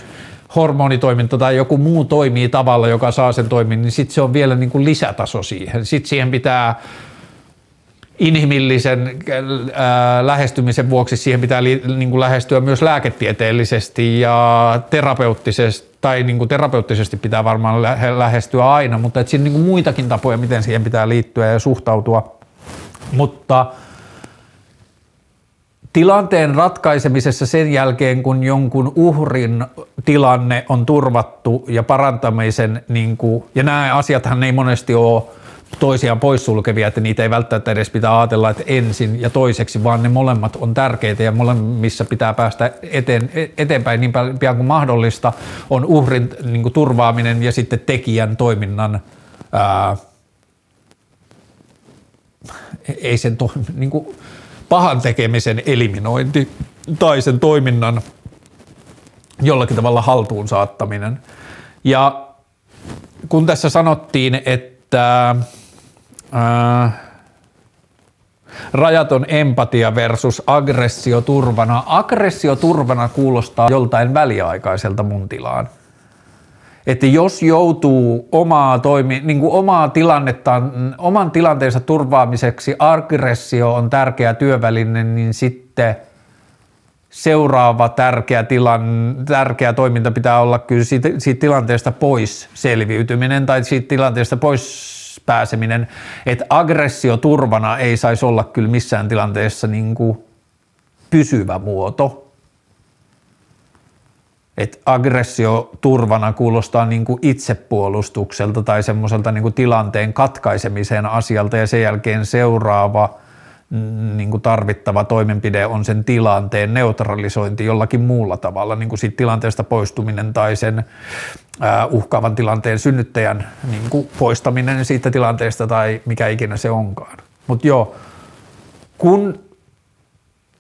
hormonitoiminta tai joku muu toimii tavalla, joka saa sen toimia, niin sitten se on vielä niin kuin lisätaso siihen. Sitten siihen pitää inhimillisen ää, lähestymisen vuoksi siihen pitää niin kuin lähestyä myös lääketieteellisesti ja terapeuttisesti, tai niin kuin terapeuttisesti pitää varmaan lähestyä aina, mutta et siinä niin kuin muitakin tapoja, miten siihen pitää liittyä ja suhtautua – mutta tilanteen ratkaisemisessa sen jälkeen, kun jonkun uhrin tilanne on turvattu ja parantamisen, niin kuin, ja nämä asiathan ei monesti ole toisiaan poissulkevia, että niitä ei välttämättä edes pitää ajatella, että ensin ja toiseksi, vaan ne molemmat on tärkeitä ja molemmissa pitää päästä eteen, eteenpäin. Niin pian kuin mahdollista, on uhrin niin kuin turvaaminen ja sitten tekijän toiminnan ää, ei sen to, niin kuin pahan tekemisen eliminointi tai sen toiminnan jollakin tavalla haltuun saattaminen. Ja kun tässä sanottiin, että ää, rajaton empatia versus aggressioturvana. Aggressioturvana kuulostaa joltain väliaikaiselta mun tilaan että jos joutuu omaa, toimi, niin kuin omaa tilannettaan, oman tilanteensa turvaamiseksi aggressio on tärkeä työväline, niin sitten seuraava tärkeä, tilan, tärkeä toiminta pitää olla kyllä siitä, siitä tilanteesta pois selviytyminen tai siitä tilanteesta pois pääseminen, että aggressio turvana ei saisi olla kyllä missään tilanteessa niin kuin pysyvä muoto, että aggressio turvana kuulostaa niin kuin itsepuolustukselta tai semmoiselta niin kuin tilanteen katkaisemiseen asialta ja sen jälkeen seuraava mm, niin kuin tarvittava toimenpide on sen tilanteen neutralisointi jollakin muulla tavalla, niin kuin siitä tilanteesta poistuminen tai sen uh, uhkaavan tilanteen synnyttäjän niin kuin poistaminen siitä tilanteesta tai mikä ikinä se onkaan. Mutta joo, kun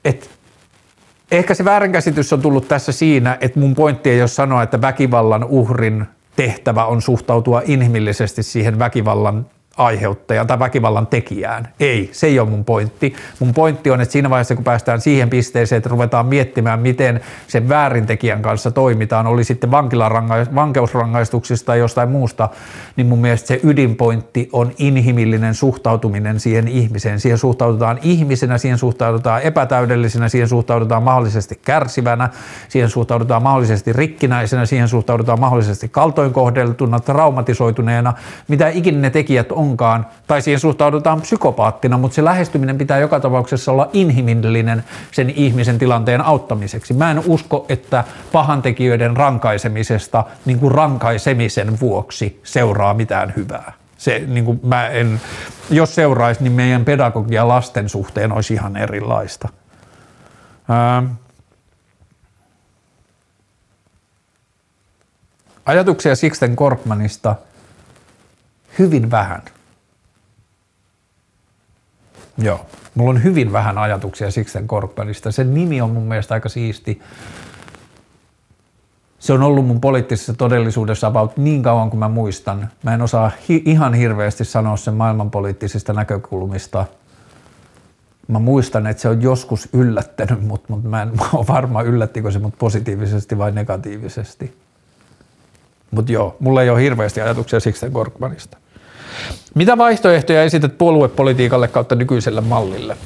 et Ehkä se väärinkäsitys on tullut tässä siinä, että mun pointti ei ole sanoa, että väkivallan uhrin tehtävä on suhtautua inhimillisesti siihen väkivallan aiheuttajan tai väkivallan tekijään. Ei, se ei ole mun pointti. Mun pointti on, että siinä vaiheessa kun päästään siihen pisteeseen, että ruvetaan miettimään, miten sen väärintekijän kanssa toimitaan, oli sitten vankeusrangaistuksista tai jostain muusta, niin mun mielestä se ydinpointti on inhimillinen suhtautuminen siihen ihmiseen. Siihen suhtaudutaan ihmisenä, siihen suhtaudutaan epätäydellisenä, siihen suhtaudutaan mahdollisesti kärsivänä, siihen suhtaudutaan mahdollisesti rikkinäisenä, siihen suhtaudutaan mahdollisesti kaltoinkohdeltuna, traumatisoituneena, mitä ikinä ne tekijät on onkaan, tai siihen suhtaudutaan psykopaattina, mutta se lähestyminen pitää joka tapauksessa olla inhimillinen sen ihmisen tilanteen auttamiseksi. Mä en usko, että pahantekijöiden rankaisemisesta niin kuin rankaisemisen vuoksi seuraa mitään hyvää. Se, niin kuin mä en, jos seuraisi, niin meidän pedagogia lasten suhteen olisi ihan erilaista. Ää, ajatuksia Sixten Korkmanista hyvin vähän – Joo. Mulla on hyvin vähän ajatuksia Sixten Korkmanista. Sen nimi on mun mielestä aika siisti. Se on ollut mun poliittisessa todellisuudessa about niin kauan kuin mä muistan. Mä en osaa hi- ihan hirveästi sanoa sen maailmanpoliittisista näkökulmista. Mä muistan, että se on joskus yllättänyt mut, mutta mä en (laughs) ole varma yllättikö se mut positiivisesti vai negatiivisesti. Mutta joo, mulla ei ole hirveästi ajatuksia Sixten Korkmanista. Mitä vaihtoehtoja esität puoluepolitiikalle kautta nykyiselle mallille?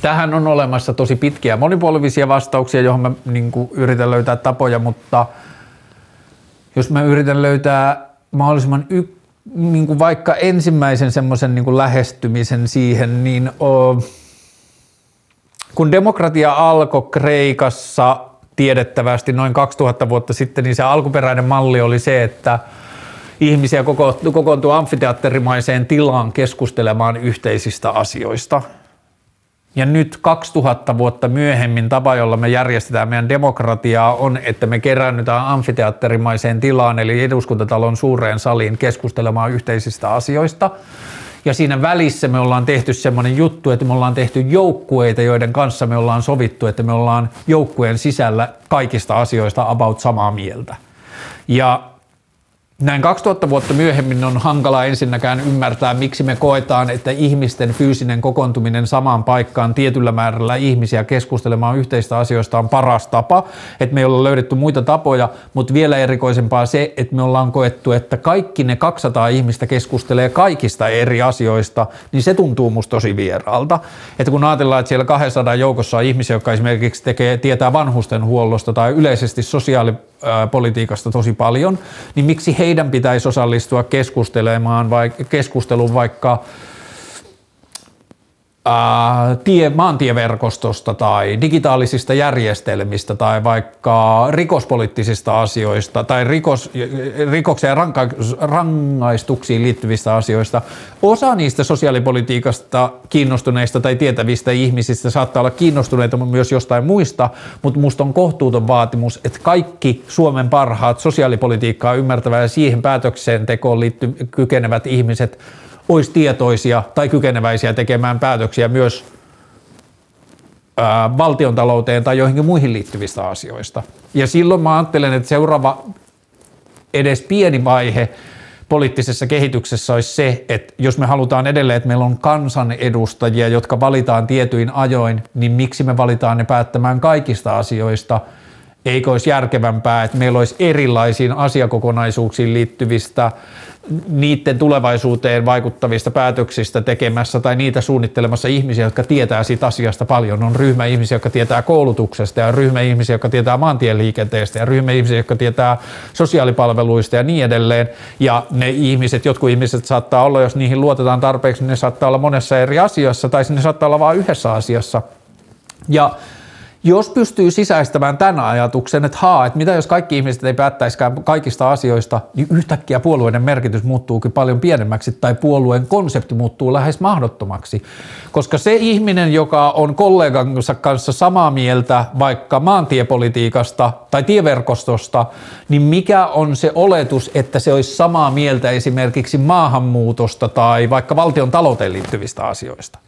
Tähän on olemassa tosi pitkiä monipolvisia vastauksia, johon mä niin kuin, yritän löytää tapoja, mutta jos mä yritän löytää mahdollisimman y- niin kuin vaikka ensimmäisen semmoisen niin kuin lähestymisen siihen, niin kun demokratia alkoi Kreikassa tiedettävästi noin 2000 vuotta sitten, niin se alkuperäinen malli oli se, että ihmisiä kokoontuu amfiteatterimaiseen tilaan keskustelemaan yhteisistä asioista – ja nyt 2000 vuotta myöhemmin tapa, jolla me järjestetään meidän demokratiaa on, että me keräännytään amfiteatterimaiseen tilaan, eli eduskuntatalon suureen saliin keskustelemaan yhteisistä asioista. Ja siinä välissä me ollaan tehty semmoinen juttu, että me ollaan tehty joukkueita, joiden kanssa me ollaan sovittu, että me ollaan joukkueen sisällä kaikista asioista about samaa mieltä. Ja näin 2000 vuotta myöhemmin on hankala ensinnäkään ymmärtää, miksi me koetaan, että ihmisten fyysinen kokoontuminen samaan paikkaan tietyllä määrällä ihmisiä keskustelemaan yhteistä asioista on paras tapa, että me ei olla löydetty muita tapoja, mutta vielä erikoisempaa se, että me ollaan koettu, että kaikki ne 200 ihmistä keskustelee kaikista eri asioista, niin se tuntuu musta tosi vieraalta. Että kun ajatellaan, että siellä 200 joukossa on ihmisiä, jotka esimerkiksi tekee, tietää vanhustenhuollosta tai yleisesti sosiaali politiikasta tosi paljon, niin miksi heidän pitäisi osallistua keskustelemaan vai keskusteluun vaikka ää, tie, maantieverkostosta tai digitaalisista järjestelmistä tai vaikka rikospoliittisista asioista tai rikos, rikokseen ja ranka, rangaistuksiin liittyvistä asioista. Osa niistä sosiaalipolitiikasta kiinnostuneista tai tietävistä ihmisistä saattaa olla kiinnostuneita myös jostain muista, mutta musta on kohtuuton vaatimus, että kaikki Suomen parhaat sosiaalipolitiikkaa ymmärtävät ja siihen päätöksentekoon liitty, kykenevät ihmiset olisi tietoisia tai kykeneväisiä tekemään päätöksiä myös ää, valtiontalouteen tai joihinkin muihin liittyvistä asioista. Ja silloin mä ajattelen, että seuraava edes pieni vaihe poliittisessa kehityksessä olisi se, että jos me halutaan edelleen, että meillä on kansanedustajia, jotka valitaan tietyin ajoin, niin miksi me valitaan ne päättämään kaikista asioista – Eikö olisi järkevämpää, että meillä olisi erilaisiin asiakokonaisuuksiin liittyvistä niiden tulevaisuuteen vaikuttavista päätöksistä tekemässä tai niitä suunnittelemassa ihmisiä, jotka tietää siitä asiasta paljon. On ryhmä ihmisiä, jotka tietää koulutuksesta ja ryhmä ihmisiä, jotka tietää maantieliikenteestä ja ryhmä ihmisiä, jotka tietää sosiaalipalveluista ja niin edelleen. Ja ne ihmiset, jotkut ihmiset saattaa olla, jos niihin luotetaan tarpeeksi, niin ne saattaa olla monessa eri asiassa tai ne saattaa olla vain yhdessä asiassa. Ja jos pystyy sisäistämään tämän ajatuksen, että haa, että mitä jos kaikki ihmiset ei päättäisikään kaikista asioista, niin yhtäkkiä puolueiden merkitys muuttuukin paljon pienemmäksi tai puolueen konsepti muuttuu lähes mahdottomaksi. Koska se ihminen, joka on kollegansa kanssa samaa mieltä vaikka maantiepolitiikasta tai tieverkostosta, niin mikä on se oletus, että se olisi samaa mieltä esimerkiksi maahanmuutosta tai vaikka valtion talouteen liittyvistä asioista?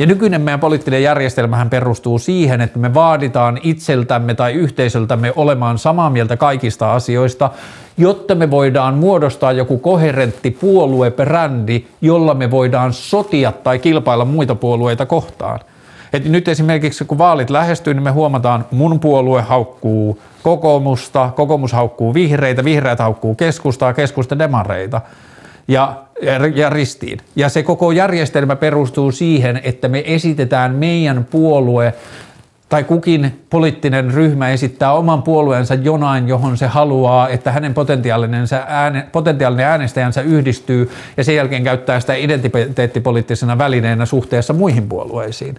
Ja nykyinen meidän poliittinen järjestelmähän perustuu siihen, että me vaaditaan itseltämme tai yhteisöltämme olemaan samaa mieltä kaikista asioista, jotta me voidaan muodostaa joku koherentti puoluebrändi, jolla me voidaan sotia tai kilpailla muita puolueita kohtaan. Et nyt esimerkiksi kun vaalit lähestyy, niin me huomataan, mun puolue haukkuu kokoomusta, kokoomus haukkuu vihreitä, vihreät haukkuu keskustaa, keskusta demareita ja, ja, ristiin. Ja se koko järjestelmä perustuu siihen, että me esitetään meidän puolue tai kukin poliittinen ryhmä esittää oman puolueensa jonain, johon se haluaa, että hänen ääne, potentiaalinen äänestäjänsä yhdistyy ja sen jälkeen käyttää sitä identiteettipoliittisena välineenä suhteessa muihin puolueisiin.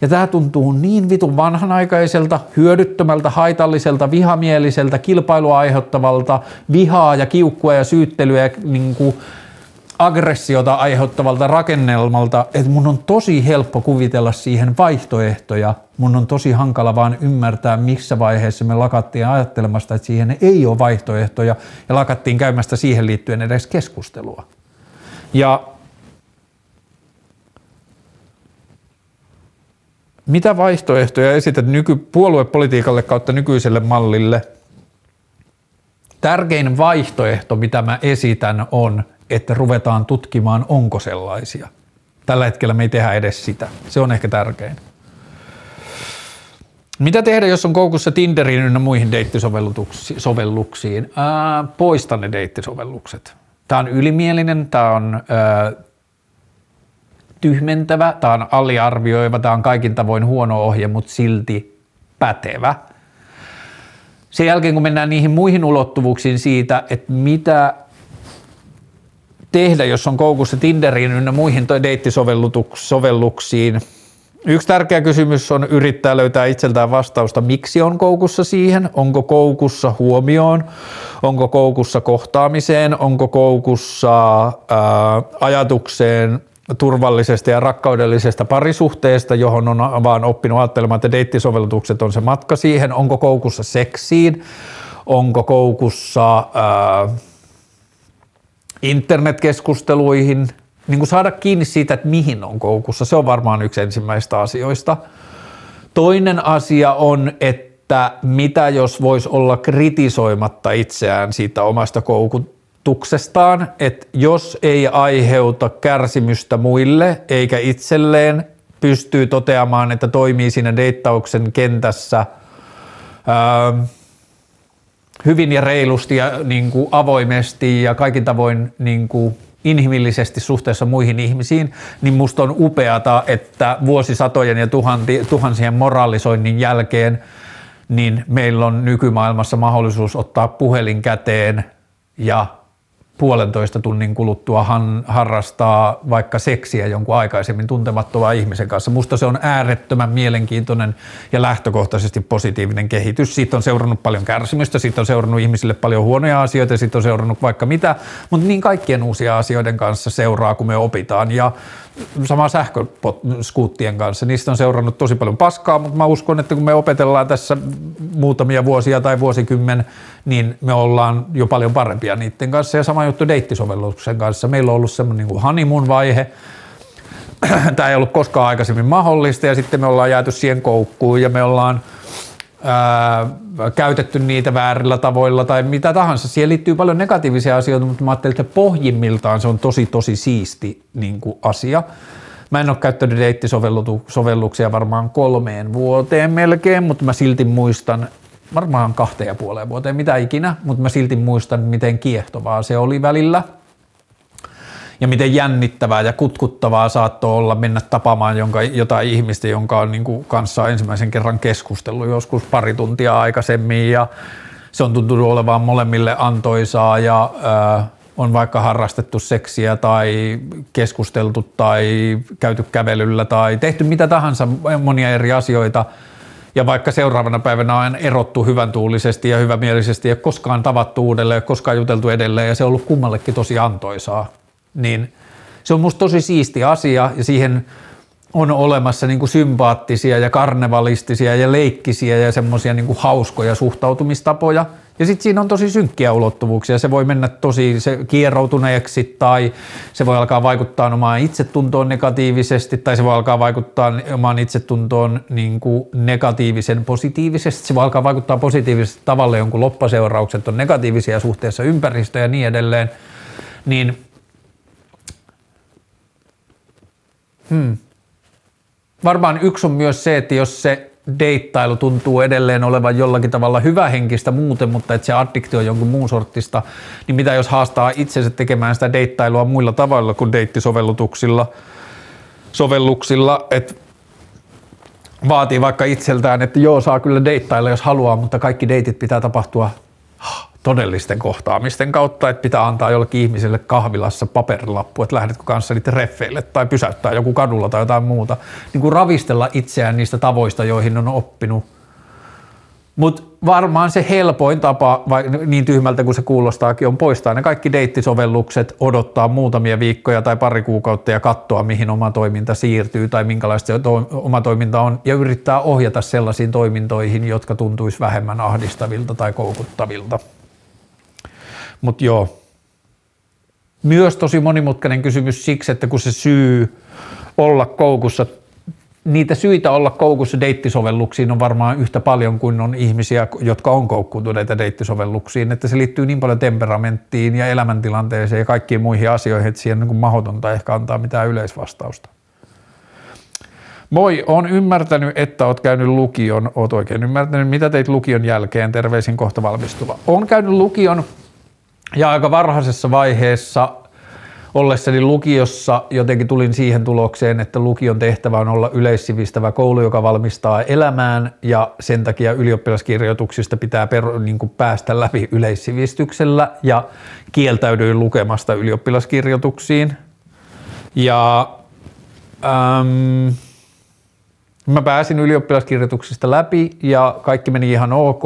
Ja tämä tuntuu niin vitun vanhanaikaiselta, hyödyttömältä, haitalliselta, vihamieliseltä, kilpailua aiheuttavalta, vihaa ja kiukkua ja syyttelyä ja niin kuin aggressiota aiheuttavalta rakennelmalta, että mun on tosi helppo kuvitella siihen vaihtoehtoja. Mun on tosi hankala vaan ymmärtää, missä vaiheessa me lakattiin ajattelemasta, että siihen ei ole vaihtoehtoja ja lakattiin käymästä siihen liittyen edes keskustelua. Ja Mitä vaihtoehtoja esität nyky- puoluepolitiikalle kautta nykyiselle mallille? Tärkein vaihtoehto, mitä mä esitän, on, että ruvetaan tutkimaan, onko sellaisia. Tällä hetkellä me ei tehdä edes sitä. Se on ehkä tärkein. Mitä tehdä, jos on koukussa Tinderin ynnä muihin deittisovelluksiin? Ää, poista ne deittisovellukset. Tämä on ylimielinen, tämä on ö, tyhmentävä, tämä on aliarvioiva, tämä on kaikin tavoin huono ohje, mutta silti pätevä. Sen jälkeen, kun mennään niihin muihin ulottuvuuksiin siitä, että mitä tehdä, jos on koukussa Tinderiin ynnä muihin deittisovelluksiin. Yksi tärkeä kysymys on yrittää löytää itseltään vastausta, miksi on koukussa siihen, onko koukussa huomioon, onko koukussa kohtaamiseen, onko koukussa ää, ajatukseen turvallisesta ja rakkaudellisesta parisuhteesta, johon on vaan oppinut ajattelemaan, että deittisovellukset on se matka siihen, onko koukussa seksiin, onko koukussa ää, internetkeskusteluihin, niin kuin saada kiinni siitä, että mihin on koukussa, se on varmaan yksi ensimmäistä asioista. Toinen asia on, että mitä jos voisi olla kritisoimatta itseään siitä omasta koukutuksestaan, että jos ei aiheuta kärsimystä muille eikä itselleen, pystyy toteamaan, että toimii siinä deittauksen kentässä ää, hyvin ja reilusti ja niin kuin avoimesti ja kaikin tavoin niin kuin inhimillisesti suhteessa muihin ihmisiin, niin musta on upeata, että vuosisatojen ja tuhanti, tuhansien moralisoinnin jälkeen niin meillä on nykymaailmassa mahdollisuus ottaa puhelin käteen ja puolentoista tunnin kuluttua han, harrastaa vaikka seksiä jonkun aikaisemmin tuntemattoman ihmisen kanssa. Musta se on äärettömän mielenkiintoinen ja lähtökohtaisesti positiivinen kehitys. Siitä on seurannut paljon kärsimystä, siitä on seurannut ihmisille paljon huonoja asioita, siitä on seurannut vaikka mitä, mutta niin kaikkien uusia asioiden kanssa seuraa, kun me opitaan. Ja sama sähköskuuttien kanssa. Niistä on seurannut tosi paljon paskaa, mutta mä uskon, että kun me opetellaan tässä muutamia vuosia tai vuosikymmen, niin me ollaan jo paljon parempia niiden kanssa. Ja sama juttu deittisovelluksen kanssa. Meillä on ollut semmoinen niin honeymoon-vaihe, (clears throat) tämä ei ollut koskaan aikaisemmin mahdollista ja sitten me ollaan jääty siihen koukkuun ja me ollaan ää, käytetty niitä väärillä tavoilla tai mitä tahansa. Siihen liittyy paljon negatiivisia asioita, mutta mä ajattelin, että pohjimmiltaan se on tosi tosi siisti niin kuin asia. Mä en ole käyttänyt deittisovelluksia varmaan kolmeen vuoteen melkein, mutta mä silti muistan, varmaan kahteen ja puoleen vuoteen, mitä ikinä, mutta mä silti muistan, miten kiehtovaa se oli välillä – ja miten jännittävää ja kutkuttavaa saattoi olla mennä tapaamaan jonka, jotain ihmistä, jonka on niin kuin kanssa ensimmäisen kerran keskustellut joskus pari tuntia aikaisemmin. Ja se on tuntunut olevan molemmille antoisaa ja ö, on vaikka harrastettu seksiä tai keskusteltu tai käyty kävelyllä tai tehty mitä tahansa monia eri asioita. Ja vaikka seuraavana päivänä on erottu hyvän tuulisesti ja hyvämielisesti ja koskaan tavattu uudelleen, koskaan juteltu edelleen ja se on ollut kummallekin tosi antoisaa niin se on musta tosi siisti asia ja siihen on olemassa niin kuin sympaattisia ja karnevalistisia ja leikkisiä ja semmoisia niin hauskoja suhtautumistapoja. Ja sitten siinä on tosi synkkiä ulottuvuuksia. Se voi mennä tosi se kieroutuneeksi tai se voi alkaa vaikuttaa omaan itsetuntoon negatiivisesti tai se voi alkaa vaikuttaa omaan itsetuntoon niin kuin negatiivisen positiivisesti. Se voi alkaa vaikuttaa positiivisesti tavalle, jonkun loppaseuraukset on negatiivisia suhteessa ympäristöön ja niin edelleen. Niin Hmm. Varmaan yksi on myös se, että jos se deittailu tuntuu edelleen olevan jollakin tavalla hyvähenkistä muuten, mutta että se addiktio on jonkun muun sortista, niin mitä jos haastaa itsensä tekemään sitä deittailua muilla tavalla kuin deittisovellutuksilla, sovelluksilla, että vaatii vaikka itseltään, että joo, saa kyllä deittailla jos haluaa, mutta kaikki deitit pitää tapahtua todellisten kohtaamisten kautta, että pitää antaa jollekin ihmiselle kahvilassa paperilappu, että lähdetkö kanssani treffeille tai pysäyttää joku kadulla tai jotain muuta. Niin kuin ravistella itseään niistä tavoista, joihin on oppinut. Mutta varmaan se helpoin tapa, vai niin tyhmältä kuin se kuulostaakin, on poistaa ne kaikki deittisovellukset, odottaa muutamia viikkoja tai pari kuukautta ja katsoa, mihin oma toiminta siirtyy tai minkälaista se to- oma toiminta on ja yrittää ohjata sellaisiin toimintoihin, jotka tuntuisi vähemmän ahdistavilta tai koukuttavilta. Mutta joo, myös tosi monimutkainen kysymys siksi, että kun se syy olla koukussa, niitä syitä olla koukussa deittisovelluksiin on varmaan yhtä paljon kuin on ihmisiä, jotka on koukkuutuneita deittisovelluksiin, että se liittyy niin paljon temperamenttiin ja elämäntilanteeseen ja kaikkiin muihin asioihin, että siihen on niin mahdotonta ehkä antaa mitään yleisvastausta. Moi, on ymmärtänyt, että oot käynyt lukion, oot oikein ymmärtänyt, mitä teit lukion jälkeen, terveisin kohta valmistuva. On käynyt lukion Ja aika varhaisessa vaiheessa ollessani lukiossa jotenkin tulin siihen tulokseen, että lukion tehtävä on olla yleissivistävä koulu, joka valmistaa elämään ja sen takia ylioppilaskirjoituksista pitää per, niin kuin päästä läpi yleissivistyksellä ja kieltäydyin lukemasta ylioppilaskirjoituksiin. Ja äm, Mä pääsin ylioppilaskirjoituksista läpi ja kaikki meni ihan ok.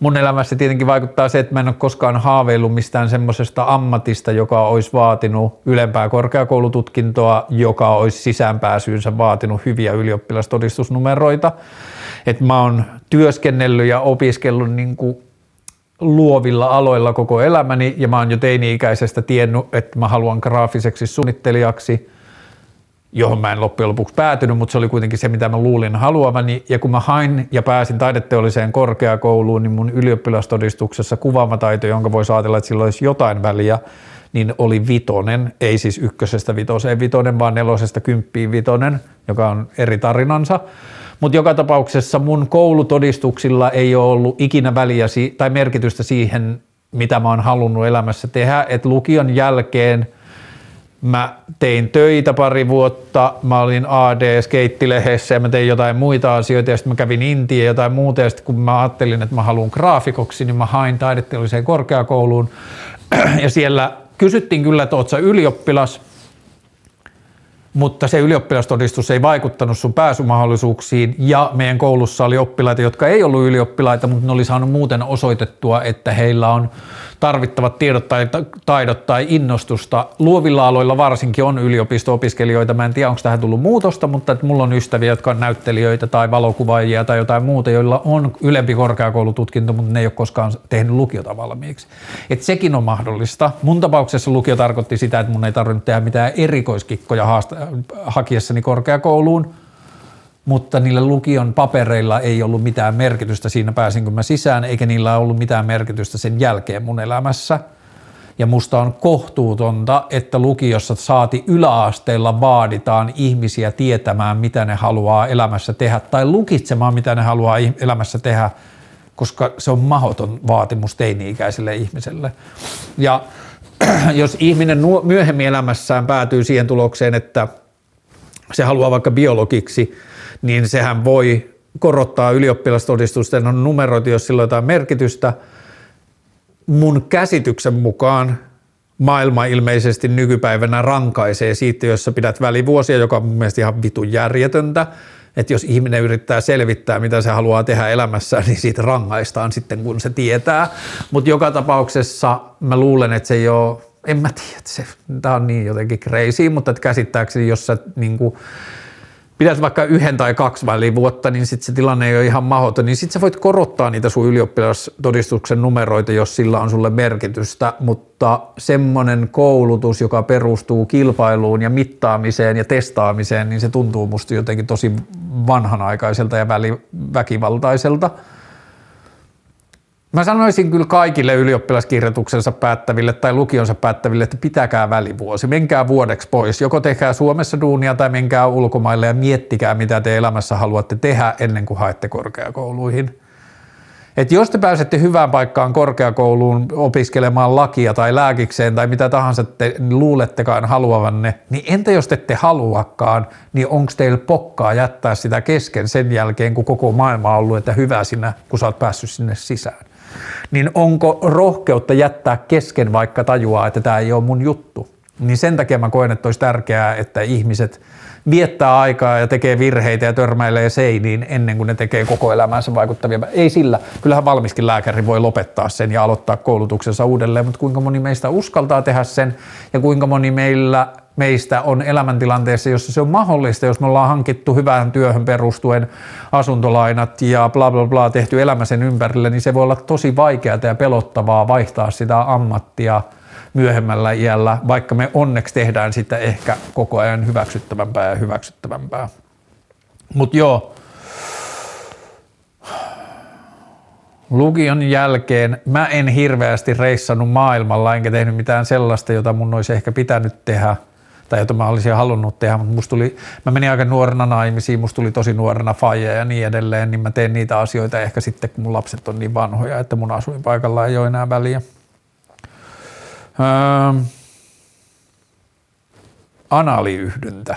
Mun elämässä tietenkin vaikuttaa se, että mä en ole koskaan haaveillut mistään semmoisesta ammatista, joka olisi vaatinut ylempää korkeakoulututkintoa, joka olisi sisäänpääsyynsä vaatinut hyviä ylioppilastodistusnumeroita. Et mä oon työskennellyt ja opiskellut niin kuin luovilla aloilla koko elämäni ja mä oon jo teini-ikäisestä tiennyt, että mä haluan graafiseksi suunnittelijaksi – johon mä en loppujen lopuksi päätynyt, mutta se oli kuitenkin se, mitä mä luulin haluavani. Ja kun mä hain ja pääsin taideteolliseen korkeakouluun, niin mun ylioppilastodistuksessa kuvaamataito, jonka voi ajatella, että sillä olisi jotain väliä, niin oli vitonen, ei siis ykkösestä vitoseen vitonen, vaan nelosesta kymppiin vitonen, joka on eri tarinansa. Mutta joka tapauksessa mun koulutodistuksilla ei ole ollut ikinä väliä tai merkitystä siihen, mitä mä oon halunnut elämässä tehdä, että lukion jälkeen – Mä tein töitä pari vuotta, mä olin AD skeittilehdessä ja mä tein jotain muita asioita ja sitten mä kävin Intiin ja jotain muuta ja sitten kun mä ajattelin, että mä haluan graafikoksi, niin mä hain taideteolliseen korkeakouluun. (clears throat) Ja siellä kysyttiin kyllä, että oot sä ylioppilas – mutta se ylioppilastodistus ei vaikuttanut sun pääsymahdollisuuksiin ja meidän koulussa oli oppilaita, jotka ei ollut ylioppilaita, mutta ne oli saanut muuten osoitettua, että heillä on tarvittavat tiedot tai taidot tai innostusta. Luovilla aloilla varsinkin on yliopisto-opiskelijoita. Mä en tiedä, onko tähän tullut muutosta, mutta että mulla on ystäviä, jotka on näyttelijöitä tai valokuvaajia tai jotain muuta, joilla on ylempi korkeakoulututkinto, mutta ne ei ole koskaan tehnyt lukiota valmiiksi. Et sekin on mahdollista. Mun tapauksessa lukio tarkoitti sitä, että mun ei tarvinnut tehdä mitään erikoiskikkoja haasta- hakiessani korkeakouluun, mutta niillä lukion papereilla ei ollut mitään merkitystä siinä pääsinkö mä sisään, eikä niillä ollut mitään merkitystä sen jälkeen mun elämässä. Ja musta on kohtuutonta, että lukiossa saati yläasteella vaaditaan ihmisiä tietämään, mitä ne haluaa elämässä tehdä, tai lukitsemaan, mitä ne haluaa elämässä tehdä, koska se on mahoton vaatimus teini-ikäiselle ihmiselle. Ja (clears throat) jos ihminen myöhemmin elämässään päätyy siihen tulokseen, että se haluaa vaikka biologiksi, niin sehän voi korottaa ylioppilastodistusten numeroita, jos sillä on jotain merkitystä. Mun käsityksen mukaan maailma ilmeisesti nykypäivänä rankaisee siitä, jos sä pidät välivuosia, joka on mun mielestä ihan vitun järjetöntä. Että jos ihminen yrittää selvittää, mitä se haluaa tehdä elämässä, niin siitä rangaistaan sitten, kun se tietää. Mutta joka tapauksessa mä luulen, että se ei ole, en mä tiedä, se, tämä on niin jotenkin crazy, mutta että käsittääkseni, jos sä niin kuin, pidät vaikka yhden tai kaksi välivuotta, niin sitten se tilanne ei ole ihan mahdoton, niin sitten sä voit korottaa niitä sun ylioppilastodistuksen numeroita, jos sillä on sulle merkitystä, mutta semmoinen koulutus, joka perustuu kilpailuun ja mittaamiseen ja testaamiseen, niin se tuntuu musta jotenkin tosi vanhanaikaiselta ja väkivaltaiselta. Mä sanoisin kyllä kaikille ylioppilaskirjoituksensa päättäville tai lukionsa päättäville, että pitäkää välivuosi, menkää vuodeksi pois. Joko tehkää Suomessa duunia tai menkää ulkomaille ja miettikää, mitä te elämässä haluatte tehdä ennen kuin haette korkeakouluihin. Et jos te pääsette hyvään paikkaan korkeakouluun opiskelemaan lakia tai lääkikseen tai mitä tahansa te luulettekaan haluavanne, niin entä jos te ette haluakaan, niin onko teillä pokkaa jättää sitä kesken sen jälkeen, kun koko maailma on ollut, että hyvä sinä, kun sä oot päässyt sinne sisään? Niin onko rohkeutta jättää kesken, vaikka tajuaa, että tämä ei ole mun juttu. Niin sen takia mä koen, että olisi tärkeää, että ihmiset viettää aikaa ja tekee virheitä ja törmäilee seiniin ennen kuin ne tekee koko elämänsä vaikuttavia. Ei sillä. Kyllähän valmiskin lääkäri voi lopettaa sen ja aloittaa koulutuksensa uudelleen, mutta kuinka moni meistä uskaltaa tehdä sen ja kuinka moni meillä meistä on elämäntilanteessa, jossa se on mahdollista, jos me ollaan hankittu hyvään työhön perustuen asuntolainat ja bla bla bla tehty elämä sen ympärille, niin se voi olla tosi vaikeaa ja pelottavaa vaihtaa sitä ammattia myöhemmällä iällä, vaikka me onneksi tehdään sitä ehkä koko ajan hyväksyttävämpää ja hyväksyttävämpää. Mutta joo, lukion jälkeen mä en hirveästi reissannut maailmalla, enkä tehnyt mitään sellaista, jota mun olisi ehkä pitänyt tehdä – tai jota mä olisin halunnut tehdä, mutta musta tuli, mä menin aika nuorena naimisiin, musta tuli tosi nuorena faija ja niin edelleen, niin mä teen niitä asioita ehkä sitten, kun mun lapset on niin vanhoja, että mun asuinpaikalla ei ole enää väliä. Öö, analiyhdyntä.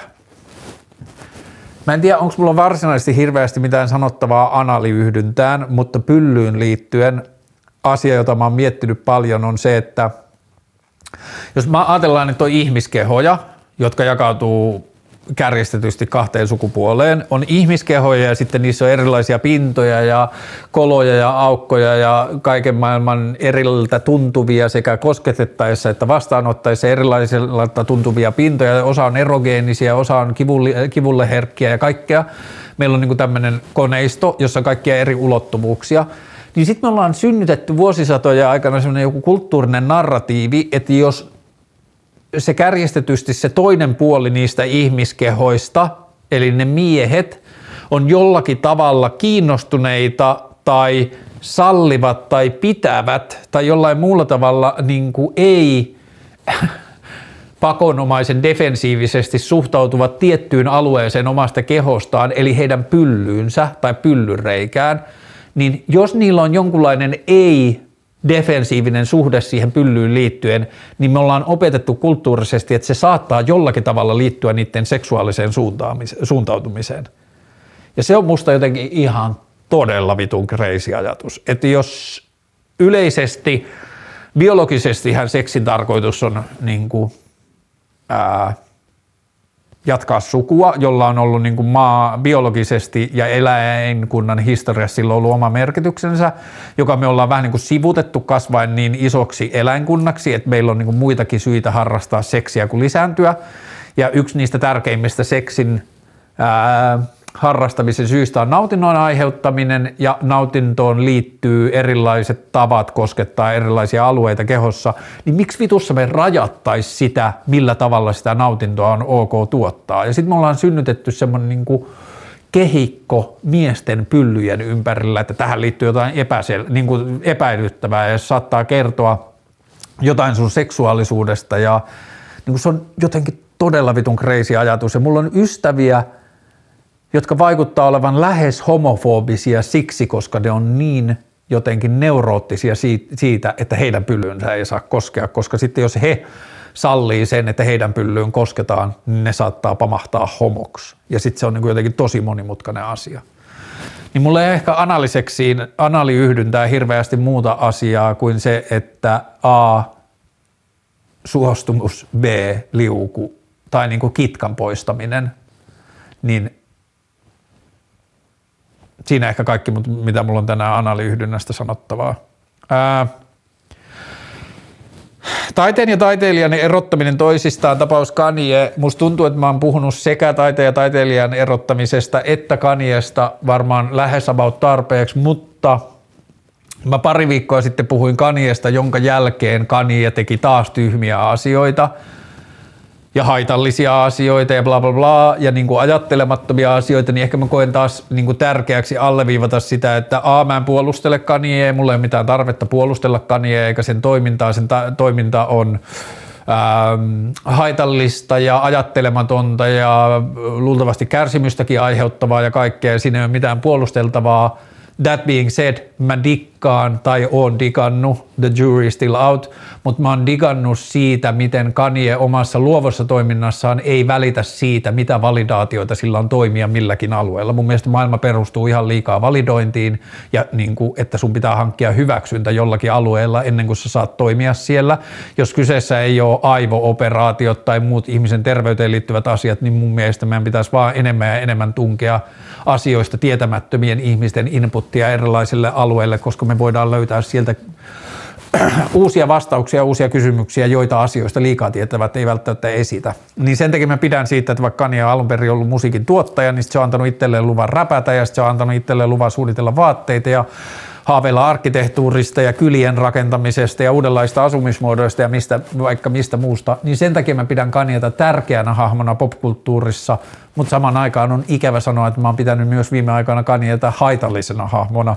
Mä en tiedä, onko mulla varsinaisesti hirveästi mitään sanottavaa analiyhdyntään, mutta pyllyyn liittyen asia, jota mä oon miettinyt paljon, on se, että jos mä ajatellaan, että on ihmiskehoja, jotka jakautuu kärjistetysti kahteen sukupuoleen. On ihmiskehoja ja sitten niissä on erilaisia pintoja ja koloja ja aukkoja ja kaiken maailman eriltä tuntuvia sekä kosketettaessa että vastaanottaessa erilaisilta tuntuvia pintoja. Osa on erogeenisia, osa on kivulle, kivulle herkkiä ja kaikkea. Meillä on niin tämmöinen koneisto, jossa on kaikkia eri ulottuvuuksia. Niin sitten me ollaan synnytetty vuosisatoja aikana semmoinen joku kulttuurinen narratiivi, että jos se kärjestetysti se toinen puoli niistä ihmiskehoista, eli ne miehet, on jollakin tavalla kiinnostuneita tai sallivat tai pitävät tai jollain muulla tavalla niin kuin ei (laughs) pakonomaisen defensiivisesti suhtautuvat tiettyyn alueeseen omasta kehostaan, eli heidän pyllyynsä tai pyllyreikään, niin jos niillä on jonkunlainen ei defensiivinen suhde siihen pyllyyn liittyen, niin me ollaan opetettu kulttuurisesti, että se saattaa jollakin tavalla liittyä niiden seksuaaliseen suuntautumiseen. Ja se on musta jotenkin ihan todella vitun crazy ajatus. Että jos yleisesti, biologisestihan seksin tarkoitus on niin kuin, ää, jatkaa sukua, jolla on ollut niin kuin maa biologisesti ja eläinkunnan historiassa sillä on ollut oma merkityksensä, joka me ollaan vähän niin kuin sivutettu kasvaen niin isoksi eläinkunnaksi, että meillä on niin kuin muitakin syitä harrastaa seksiä kuin lisääntyä. Ja yksi niistä tärkeimmistä seksin ää, harrastamisen syystä on nautinnon aiheuttaminen ja nautintoon liittyy erilaiset tavat koskettaa erilaisia alueita kehossa, niin miksi vitussa me rajattaisi sitä, millä tavalla sitä nautintoa on ok tuottaa? Ja sitten me ollaan synnytetty semmoinen niin kehikko miesten pyllyjen ympärillä, että tähän liittyy jotain epäsel- niin kuin epäilyttävää ja saattaa kertoa jotain sun seksuaalisuudesta ja niin kuin se on jotenkin todella vitun crazy ajatus ja mulla on ystäviä, jotka vaikuttaa olevan lähes homofobisia siksi, koska ne on niin jotenkin neuroottisia siitä, että heidän pyllynsä ei saa koskea, koska sitten jos he sallii sen, että heidän pyllyyn kosketaan, niin ne saattaa pamahtaa homoksi. Ja sitten se on niin jotenkin tosi monimutkainen asia. Niin mulle ei ehkä analiseksiin, analiyhdyntää hirveästi muuta asiaa kuin se, että A, suostumus, B, liuku tai niin kuin kitkan poistaminen, niin siinä ehkä kaikki, mitä mulla on tänään analyyhdynnästä sanottavaa. Ää, Taiteen ja taiteilijan erottaminen toisistaan, tapaus Kanye. Musta tuntuu, että mä oon puhunut sekä taiteen ja taiteilijan erottamisesta että Kaniesta varmaan lähes about tarpeeksi, mutta mä pari viikkoa sitten puhuin Kaniesta, jonka jälkeen Kanye teki taas tyhmiä asioita – ja haitallisia asioita ja bla bla bla ja niin kuin ajattelemattomia asioita, niin ehkä mä koen taas niin kuin tärkeäksi alleviivata sitä, että a, mä en puolustele Kanye, mulla ei ole mitään tarvetta puolustella Kanye eikä sen toimintaa, sen ta- toiminta on ähm, haitallista ja ajattelematonta ja luultavasti kärsimystäkin aiheuttavaa ja kaikkea, siinä ei ole mitään puolusteltavaa. That being said, mä dikkaan tai oon digannut, the jury still out, mutta mä oon digannut siitä, miten Kanye omassa luovassa toiminnassaan ei välitä siitä, mitä validaatioita sillä on toimia milläkin alueella. Mun mielestä maailma perustuu ihan liikaa validointiin ja niin kuin, että sun pitää hankkia hyväksyntä jollakin alueella ennen kuin sä saat toimia siellä. Jos kyseessä ei ole aivooperaatiot tai muut ihmisen terveyteen liittyvät asiat, niin mun mielestä meidän pitäisi vaan enemmän ja enemmän tunkea asioista tietämättömien ihmisten inputtia erilaisille alueille, koska me voidaan löytää sieltä (clears throat) uusia vastauksia, uusia kysymyksiä, joita asioista liikaa tietävät ei välttämättä esitä. Niin sen takia mä pidän siitä, että vaikka Kanye on alun perin ollut musiikin tuottaja, niin se on antanut itselleen luvan räpätä ja se on antanut itselleen luvan suunnitella vaatteita ja haaveilla arkkitehtuurista ja kylien rakentamisesta ja uudenlaista asumismuodoista ja mistä, vaikka mistä muusta, niin sen takia mä pidän Kanieta tärkeänä hahmona popkulttuurissa, mutta saman aikaan on ikävä sanoa, että mä oon pitänyt myös viime aikoina Kanieta haitallisena hahmona,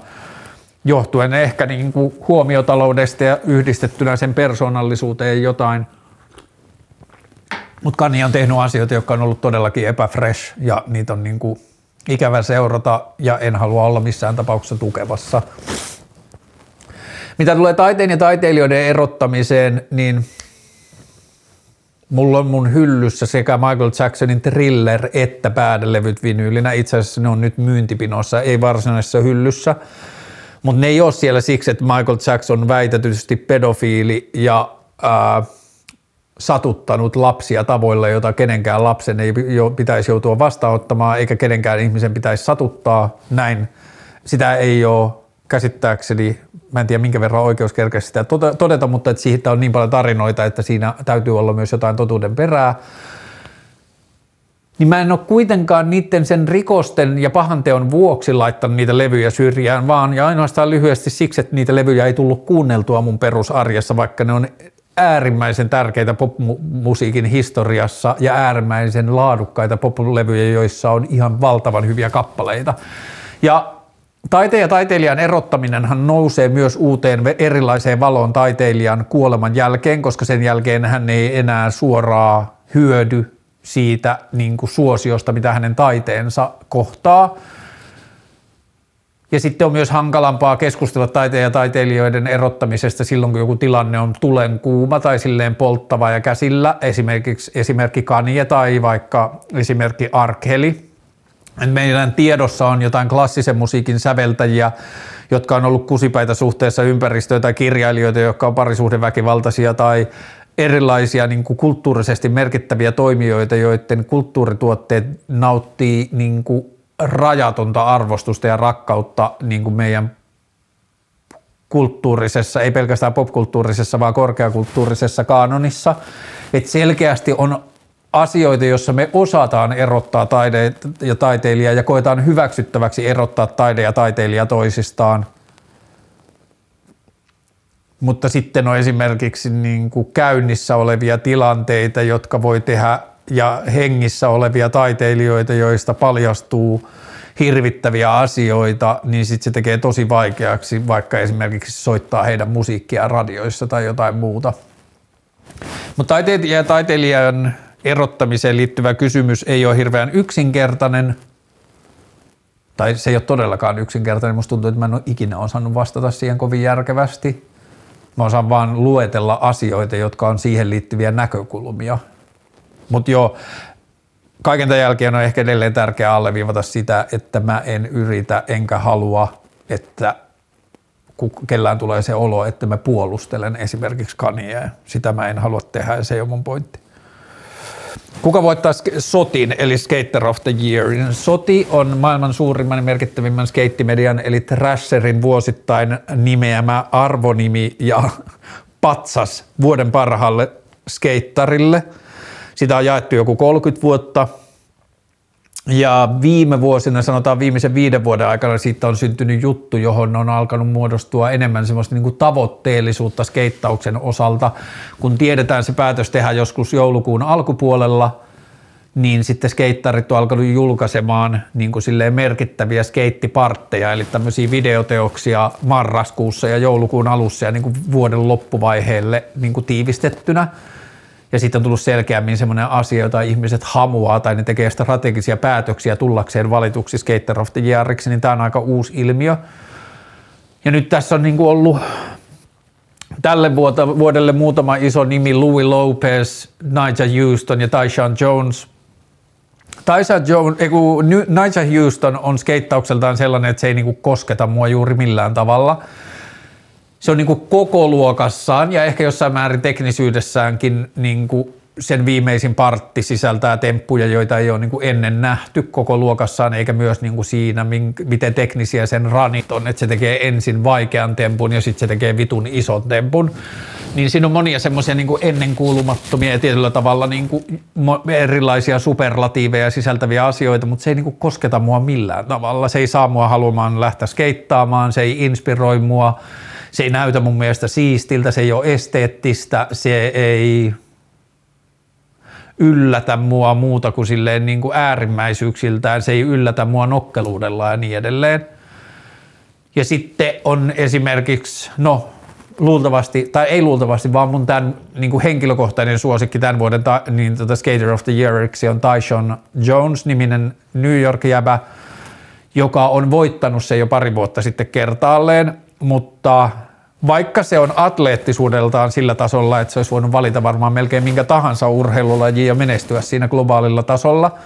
johtuen ehkä niin kuin huomiotaloudesta ja yhdistettynä sen persoonallisuuteen jotain. Mutta Kani on tehnyt asioita, jotka on ollut todellakin epäfresh ja niitä on niin kuin ikävä seurata ja en halua olla missään tapauksessa tukevassa. Mitä tulee taiteen ja taiteilijoiden erottamiseen, niin Mulla on mun hyllyssä sekä Michael Jacksonin Thriller että Bad-levyt vinyylinä. Itse asiassa ne on nyt myyntipinossa, ei varsinaisessa hyllyssä. Mutta ne ei ole siellä siksi, että Michael Jackson väitetysti pedofiili ja ää, satuttanut lapsia tavoilla, jota kenenkään lapsen ei jo pitäisi joutua vastaanottamaan, eikä kenenkään ihmisen pitäisi satuttaa näin. Sitä ei ole käsittääkseni, mä en tiedä minkä verran oikeus kerkesi sitä todeta, mutta että siitä on niin paljon tarinoita, että siinä täytyy olla myös jotain totuuden perää. Niin mä en ole kuitenkaan niiden sen rikosten ja pahanteon vuoksi laittanut niitä levyjä syrjään, vaan ja ainoastaan lyhyesti siksi, että niitä levyjä ei tullut kuunneltua mun perusarjessa, vaikka ne on äärimmäisen tärkeitä popmusiikin historiassa ja äärimmäisen laadukkaita poplevyjä, joissa on ihan valtavan hyviä kappaleita. Ja Taiteen ja taiteilijan erottaminenhan nousee myös uuteen erilaiseen valoon taiteilijan kuoleman jälkeen, koska sen jälkeen hän ei enää suoraa hyödy siitä niin kuin suosiosta, mitä hänen taiteensa kohtaa. Ja sitten on myös hankalampaa keskustella taiteen ja taiteilijoiden erottamisesta silloin, kun joku tilanne on tulen kuuma tai silleen polttava ja käsillä, esimerkiksi esimerkki Kanye tai vaikka esimerkki Arkeli. Meidän tiedossa on jotain klassisen musiikin säveltäjiä, jotka on ollut kusipäitä suhteessa ympäristöön tai kirjailijoita, jotka on parisuhdeväkivaltaisia tai erilaisia niin kuin kulttuurisesti merkittäviä toimijoita, joiden kulttuurituotteet nauttii niin kuin rajatonta arvostusta ja rakkautta niin kuin meidän kulttuurisessa, ei pelkästään popkulttuurisessa, vaan korkeakulttuurisessa kaanonissa. Et selkeästi on asioita, joissa me osataan erottaa taide ja taiteilija ja koetaan hyväksyttäväksi erottaa taide ja taiteilija toisistaan. Mutta sitten on esimerkiksi niin kuin käynnissä olevia tilanteita, jotka voi tehdä ja hengissä olevia taiteilijoita, joista paljastuu hirvittäviä asioita, niin sitten se tekee tosi vaikeaksi vaikka esimerkiksi soittaa heidän musiikkia radioissa tai jotain muuta. Mutta taiteilija ja taiteilijan erottamiseen liittyvä kysymys ei ole hirveän yksinkertainen, tai se ei ole todellakaan yksinkertainen. Musta tuntuu, että mä en ole ikinä osannut vastata siihen kovin järkevästi. Mä osaan vaan luetella asioita, jotka on siihen liittyviä näkökulmia. Mutta joo, kaiken tämän jälkeen on ehkä edelleen tärkeää alleviivata sitä, että mä en yritä enkä halua, että kellään tulee se olo, että mä puolustelen esimerkiksi Kaniea. Sitä mä en halua tehdä ja se ei ole mun pointti. Kuka voittaa SOTin, eli Skater of the Year? SOTI on maailman suurimman ja merkittävimmän skeittimedian, eli Thrasherin vuosittain nimeämä arvonimi ja (laughs) patsas vuoden parhaalle skeittarille. Sitä on jaettu joku 30 vuotta – ja viime vuosina, sanotaan viimeisen viiden vuoden aikana, siitä on syntynyt juttu, johon on alkanut muodostua enemmän semmoista niin kuin tavoitteellisuutta skeittauksen osalta. Kun tiedetään se päätös tehdä joskus joulukuun alkupuolella, niin sitten skeittarit on alkanut julkaisemaan niin kuin silleen merkittäviä skeittipartteja, eli tämmöisiä videoteoksia marraskuussa ja joulukuun alussa ja niin kuin vuoden loppuvaiheelle niin kuin tiivistettynä ja sitten on tullut selkeämmin semmoinen asia, jota ihmiset hamuaa tai ne tekee strategisia päätöksiä tullakseen valituksi Skater of the Yeariksi, niin tämä on aika uusi ilmiö. Ja nyt tässä on niin ollut tälle vuodelle muutama iso nimi, Louis Lopez, Nigel Houston ja Tyshawn Jones. Tyshawn Jones, ei Nigel Houston on skeittaukseltaan sellainen, että se ei niin kosketa mua juuri millään tavalla – se on niin kuin koko luokassaan ja ehkä jossain määrin teknisyydessäänkin niin kuin sen viimeisin partti sisältää temppuja, joita ei ole niin kuin ennen nähty koko luokassaan, eikä myös niin kuin siinä, miten teknisiä sen ranit on, että se tekee ensin vaikean tempun ja sitten se tekee vitun ison tempun. Niin siinä on monia semmoisia niin ennenkuulumattomia ja tietyllä tavalla niin kuin erilaisia superlatiiveja sisältäviä asioita, mutta se ei niin kuin kosketa mua millään tavalla. Se ei saa mua haluamaan lähteä skeittaamaan, se ei inspiroi mua, se ei näytä mun mielestä siistiltä, se ei ole esteettistä, se ei yllätä mua muuta kuin silleen niin kuin äärimmäisyyksiltään, se ei yllätä mua nokkeluudella ja niin edelleen. Ja sitten on esimerkiksi, no luultavasti, tai ei luultavasti, vaan mun tämän niin kuin henkilökohtainen suosikki tämän vuoden ta, niin tota Skater of the Yeariksi on Tyshon Jones-niminen New York-jäbä, joka on voittanut se jo pari vuotta sitten kertaalleen mutta vaikka se on atleettisuudeltaan sillä tasolla, että se olisi voinut valita varmaan melkein minkä tahansa urheilulajia ja menestyä siinä globaalilla tasolla,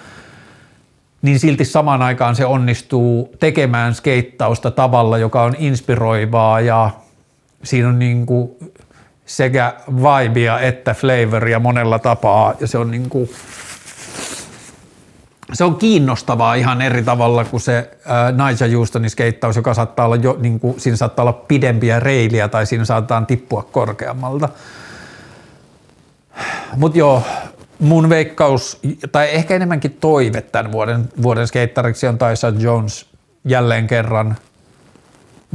niin silti samaan aikaan se onnistuu tekemään skeittausta tavalla, joka on inspiroivaa ja siinä on niin kuin sekä vibea että flavoria monella tapaa. Ja se on niin kuin se on kiinnostavaa ihan eri tavalla kuin se äh, Nigel Houstonin skeittaus, joka saattaa olla jo, niin kuin, siinä saattaa olla pidempiä reiliä tai siinä saattaa tippua korkeammalta. Mutta joo, mun veikkaus, tai ehkä enemmänkin toive tämän vuoden, vuoden skeittariksi on Tyson Jones jälleen kerran.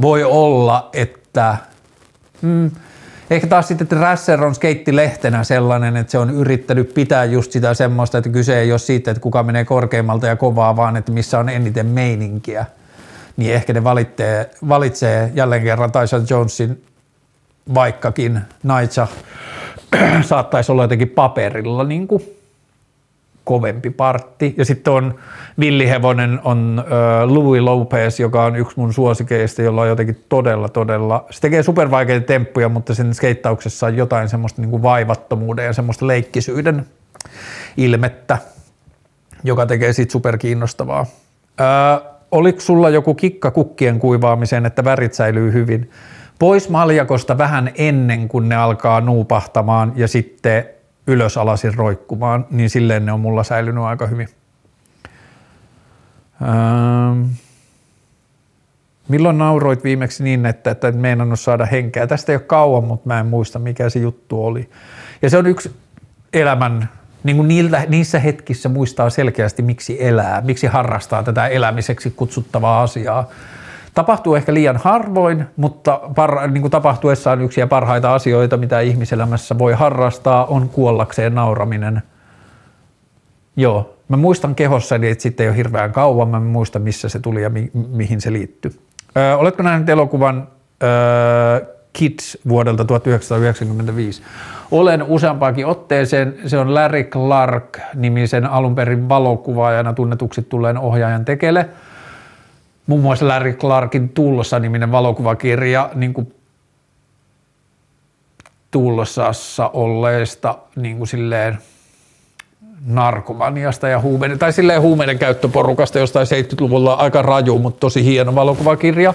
Voi olla, että mm, Ehkä taas sitten, että Rasser on skeittilehtenä sellainen, että se on yrittänyt pitää just sitä semmoista, että kyse ei ole siitä, että kuka menee korkeammalta ja kovaa, vaan että missä on eniten meininkiä. Niin ehkä ne valitsee, valitsee jälleen kerran Tyson Jonesin, vaikkakin Naitsa (clears throat) saattaisi olla jotenkin paperilla niin kuin kovempi partti. Ja sitten on villihevonen on äh, Louis Lopez, joka on yksi mun suosikeista, jolla on jotenkin todella, todella, se tekee supervaikeita temppuja, mutta sen skeittauksessa on jotain semmoista niin kuin vaivattomuuden ja semmoista leikkisyyden ilmettä, joka tekee siitä superkiinnostavaa. Äh, oliko sulla joku kikka kukkien kuivaamiseen, että värit säilyy hyvin? Pois maljakosta vähän ennen kuin ne alkaa nuupahtamaan ja sitten ylös alasin roikkumaan, niin silleen ne on mulla säilynyt aika hyvin. Ähm. Milloin nauroit viimeksi niin, että, että et meinannut saada henkeä? Tästä ei ole kauan, mutta mä en muista, mikä se juttu oli. Ja se on yksi elämän, niin kuin niiltä, niissä hetkissä muistaa selkeästi, miksi elää, miksi harrastaa tätä elämiseksi kutsuttavaa asiaa. Tapahtuu ehkä liian harvoin, mutta par, niin kuin tapahtuessaan yksiä parhaita asioita, mitä ihmiselämässä voi harrastaa, on kuollakseen nauraminen. Joo, mä muistan kehossani, että sitten ei ole hirveän kauan, mä muistan missä se tuli ja mi- mihin se liittyy. Öö, oletko nähnyt elokuvan öö, Kids vuodelta 1995? Olen useampaakin otteeseen. Se on Larry Clark-nimisen alun perin valokuvaajana tunnetuksi tulleen ohjaajan tekele – muun muassa Larry Clarkin Tullossa-niminen valokuvakirja niin kuin Tullosassa olleesta niin kuin silleen narkomaniasta ja huumeiden, tai silleen huumeiden käyttöporukasta jostain 70-luvulla aika raju, mutta tosi hieno valokuvakirja.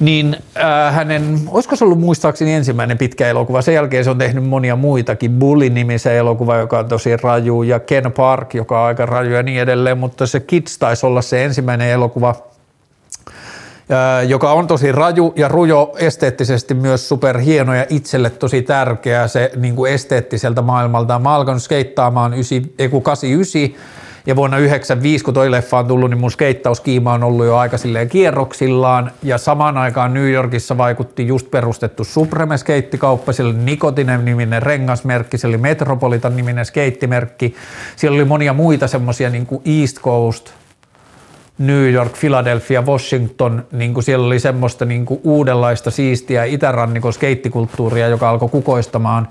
Niin äh, hänen, olisiko se ollut muistaakseni ensimmäinen pitkä elokuva, sen jälkeen se on tehnyt monia muitakin, Bully-nimisen elokuva, joka on tosi raju, ja Ken Park, joka on aika raju ja niin edelleen, mutta se Kids taisi olla se ensimmäinen elokuva, joka on tosi raju ja rujo esteettisesti myös superhieno ja itselle tosi tärkeä se niin kuin esteettiseltä maailmalta. Mä alkanut skeittaamaan 89 ja vuonna 1995, kun toi leffa on tullut, niin mun skeittauskiima on ollut jo aika silleen kierroksillaan. Ja samaan aikaan New Yorkissa vaikutti just perustettu Supreme skeittikauppa, siellä oli Nikotinen niminen rengasmerkki, siellä oli Metropolitan niminen skeittimerkki. Siellä oli monia muita semmosia niin kuin East Coast New York, Philadelphia, Washington, niin kuin siellä oli semmoista niin kuin uudenlaista siistiä itärannikon skeittikulttuuria, joka alkoi kukoistamaan.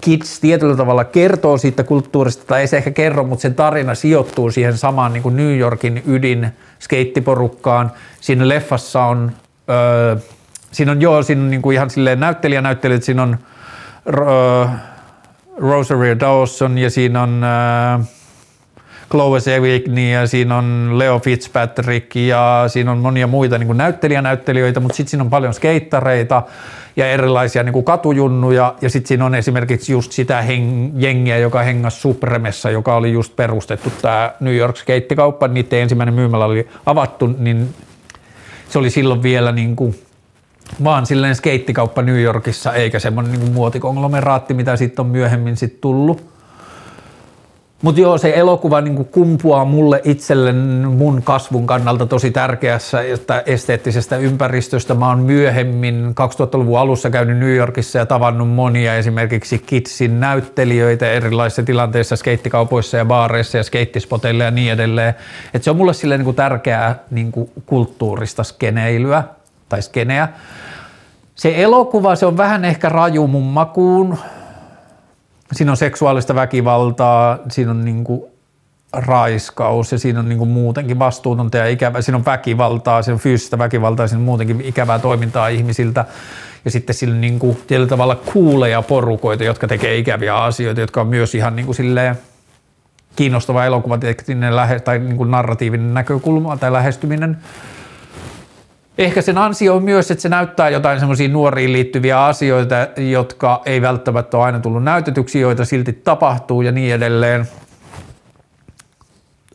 Kids tietyllä tavalla kertoo siitä kulttuurista, tai ei se ehkä kerro, mutta sen tarina sijoittuu siihen samaan niin kuin New Yorkin ydin skeittiporukkaan. Siinä leffassa on, öö, siinä on joo, siinä on niin kuin ihan silleen näyttelijä näyttelijät, siinä on öö, Rosario Dawson ja siinä on öö, Chloe Sevigny ja siinä on Leo Fitzpatrick ja siinä on monia muita niin näyttelijänäyttelijöitä, mutta sitten siinä on paljon skeittareita ja erilaisia niin kuin katujunnuja ja sitten siinä on esimerkiksi just sitä heng- jengiä, joka hengas Supremessa, joka oli just perustettu tämä New York skeittikauppa, niiden ensimmäinen myymälä oli avattu, niin se oli silloin vielä niin kuin vaan silleen skeittikauppa New Yorkissa, eikä semmoinen niin muotikonglomeraatti, mitä sitten on myöhemmin sitten tullut. Mutta joo, se elokuva niin kumpuaa mulle itselle mun kasvun kannalta tosi tärkeässä että esteettisestä ympäristöstä. Mä oon myöhemmin 2000-luvun alussa käynyt New Yorkissa ja tavannut monia esimerkiksi Kidsin näyttelijöitä erilaisissa tilanteissa, skeittikaupoissa ja baareissa ja skeittispoteilla ja niin edelleen. Et se on mulle sille niin tärkeää niin kulttuurista skeneilyä tai skeneä. Se elokuva, se on vähän ehkä raju mun makuun, siinä on seksuaalista väkivaltaa, siinä on niin kuin raiskaus ja siinä on niin kuin muutenkin vastuutonta ja ikävä, siinä on väkivaltaa, siinä on fyysistä väkivaltaa, siinä on muutenkin ikävää toimintaa ihmisiltä ja sitten sillä niin kuin tietyllä tavalla kuuleja porukoita, jotka tekee ikäviä asioita, jotka on myös ihan niin kuin silleen kiinnostava elokuva tai niin kuin narratiivinen näkökulma tai lähestyminen. Ehkä sen ansio on myös, että se näyttää jotain semmoisia nuoriin liittyviä asioita, jotka ei välttämättä ole aina tullut näytetyksi, joita silti tapahtuu ja niin edelleen.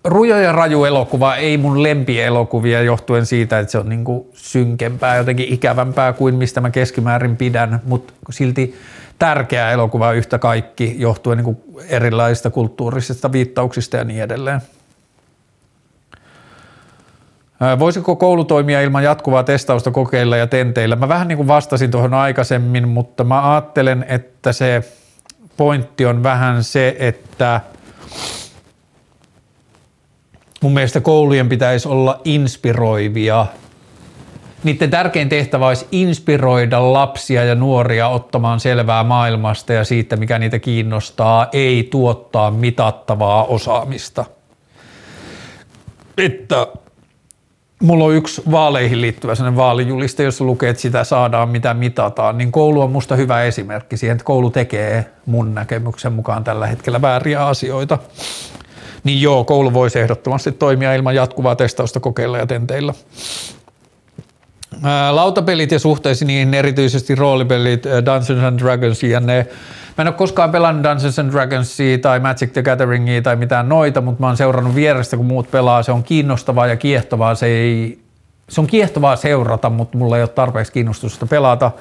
Rujo ja raju elokuva ei mun lempielokuvia johtuen siitä, että se on niinku synkempää, jotenkin ikävämpää kuin mistä mä keskimäärin pidän, mutta silti tärkeä elokuva yhtä kaikki johtuen niinku erilaisista kulttuurisista viittauksista ja niin edelleen. Voisiko koulu toimia ilman jatkuvaa testausta kokeilla ja tenteillä? Mä vähän niin kuin vastasin tuohon aikaisemmin, mutta mä ajattelen, että se pointti on vähän se, että mun mielestä koulujen pitäisi olla inspiroivia. Niiden tärkein tehtävä olisi inspiroida lapsia ja nuoria ottamaan selvää maailmasta ja siitä, mikä niitä kiinnostaa, ei tuottaa mitattavaa osaamista. Että mulla on yksi vaaleihin liittyvä sellainen vaalijuliste, jossa lukee, että sitä saadaan mitä mitataan, niin koulu on musta hyvä esimerkki siihen, että koulu tekee mun näkemyksen mukaan tällä hetkellä vääriä asioita. Niin joo, koulu voisi ehdottomasti toimia ilman jatkuvaa testausta kokeilla ja tenteillä. Lautapelit ja suhteisiin niihin erityisesti roolipelit, Dungeons and Dragons ja ne Mä en ole koskaan pelannut Dungeons and Dragonsia tai Magic the Gatheringia tai mitään noita, mutta mä oon seurannut vierestä, kun muut pelaa. Se on kiinnostavaa ja kiehtovaa. Se, ei, se on kiehtovaa seurata, mutta mulla ei ole tarpeeksi kiinnostusta pelata.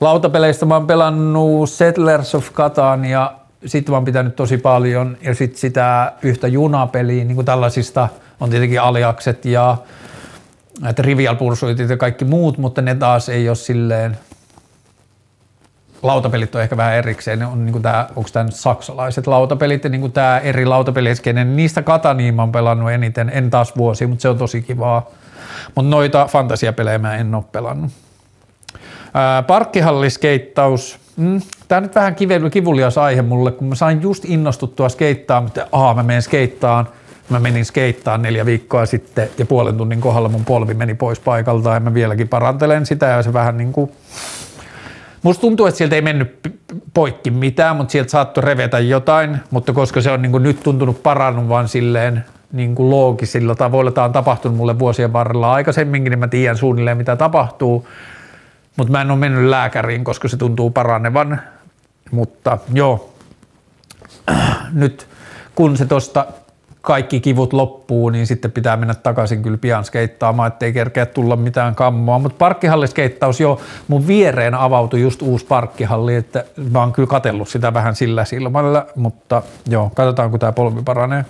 Lautapeleistä mä oon pelannut Settlers of Catan ja sitten mä oon pitänyt tosi paljon ja sitten sitä yhtä junapeliä, niin kuin tällaisista on tietenkin aliakset ja Trivial Pursuitit ja kaikki muut, mutta ne taas ei ole silleen lautapelit on ehkä vähän erikseen, on niin tämä, onko tämä nyt saksalaiset lautapelit ja niin tämä eri lautapeliskenen, niistä Kataniin mä oon pelannut eniten, en taas vuosi, mutta se on tosi kivaa. Mutta noita fantasiapelejä mä en ole pelannut. parkkihalliskeittaus, mm, tämä on nyt vähän kivulias aihe mulle, kun mä sain just innostuttua skeittaa, mutta aa mä menen skeittaan, Mä menin skeittaan neljä viikkoa sitten ja puolen tunnin kohdalla mun polvi meni pois paikalta ja mä vieläkin parantelen sitä ja se vähän niin kuin Musta tuntuu, että sieltä ei mennyt poikki mitään, mutta sieltä saattoi revetä jotain, mutta koska se on niin nyt tuntunut parannut vaan silleen niin kuin loogisilla tavoilla, tämä on tapahtunut mulle vuosien varrella aikaisemminkin, niin mä tiedän suunnilleen mitä tapahtuu, mutta mä en ole mennyt lääkäriin, koska se tuntuu paranevan, mutta joo, nyt kun se tuosta kaikki kivut loppuu, niin sitten pitää mennä takaisin kyllä pian skeittaamaan, ettei kerkeä tulla mitään kammoa. Mutta parkkihalliskeittaus jo, mun viereen avautui just uusi parkkihalli, että mä oon kyllä katellut sitä vähän sillä silmällä, mutta joo, katsotaan kun tämä polvi paranee.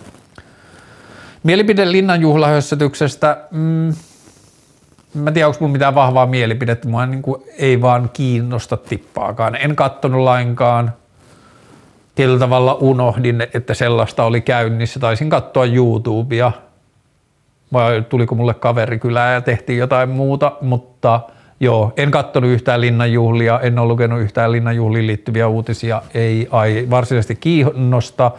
Mielipide linnanjuhlahössätyksestä, mm, mä tiedän, onko mulla mitään vahvaa mielipidettä, mua niin kuin ei vaan kiinnosta tippaakaan. En kattonut lainkaan, tietyllä tavalla unohdin, että sellaista oli käynnissä. Taisin katsoa YouTubea vai tuliko mulle kaveri kylää ja tehtiin jotain muuta, mutta joo, en katsonut yhtään linnanjuhlia, en ole lukenut yhtään linnanjuhliin liittyviä uutisia, ei ai, varsinaisesti kiinnosta,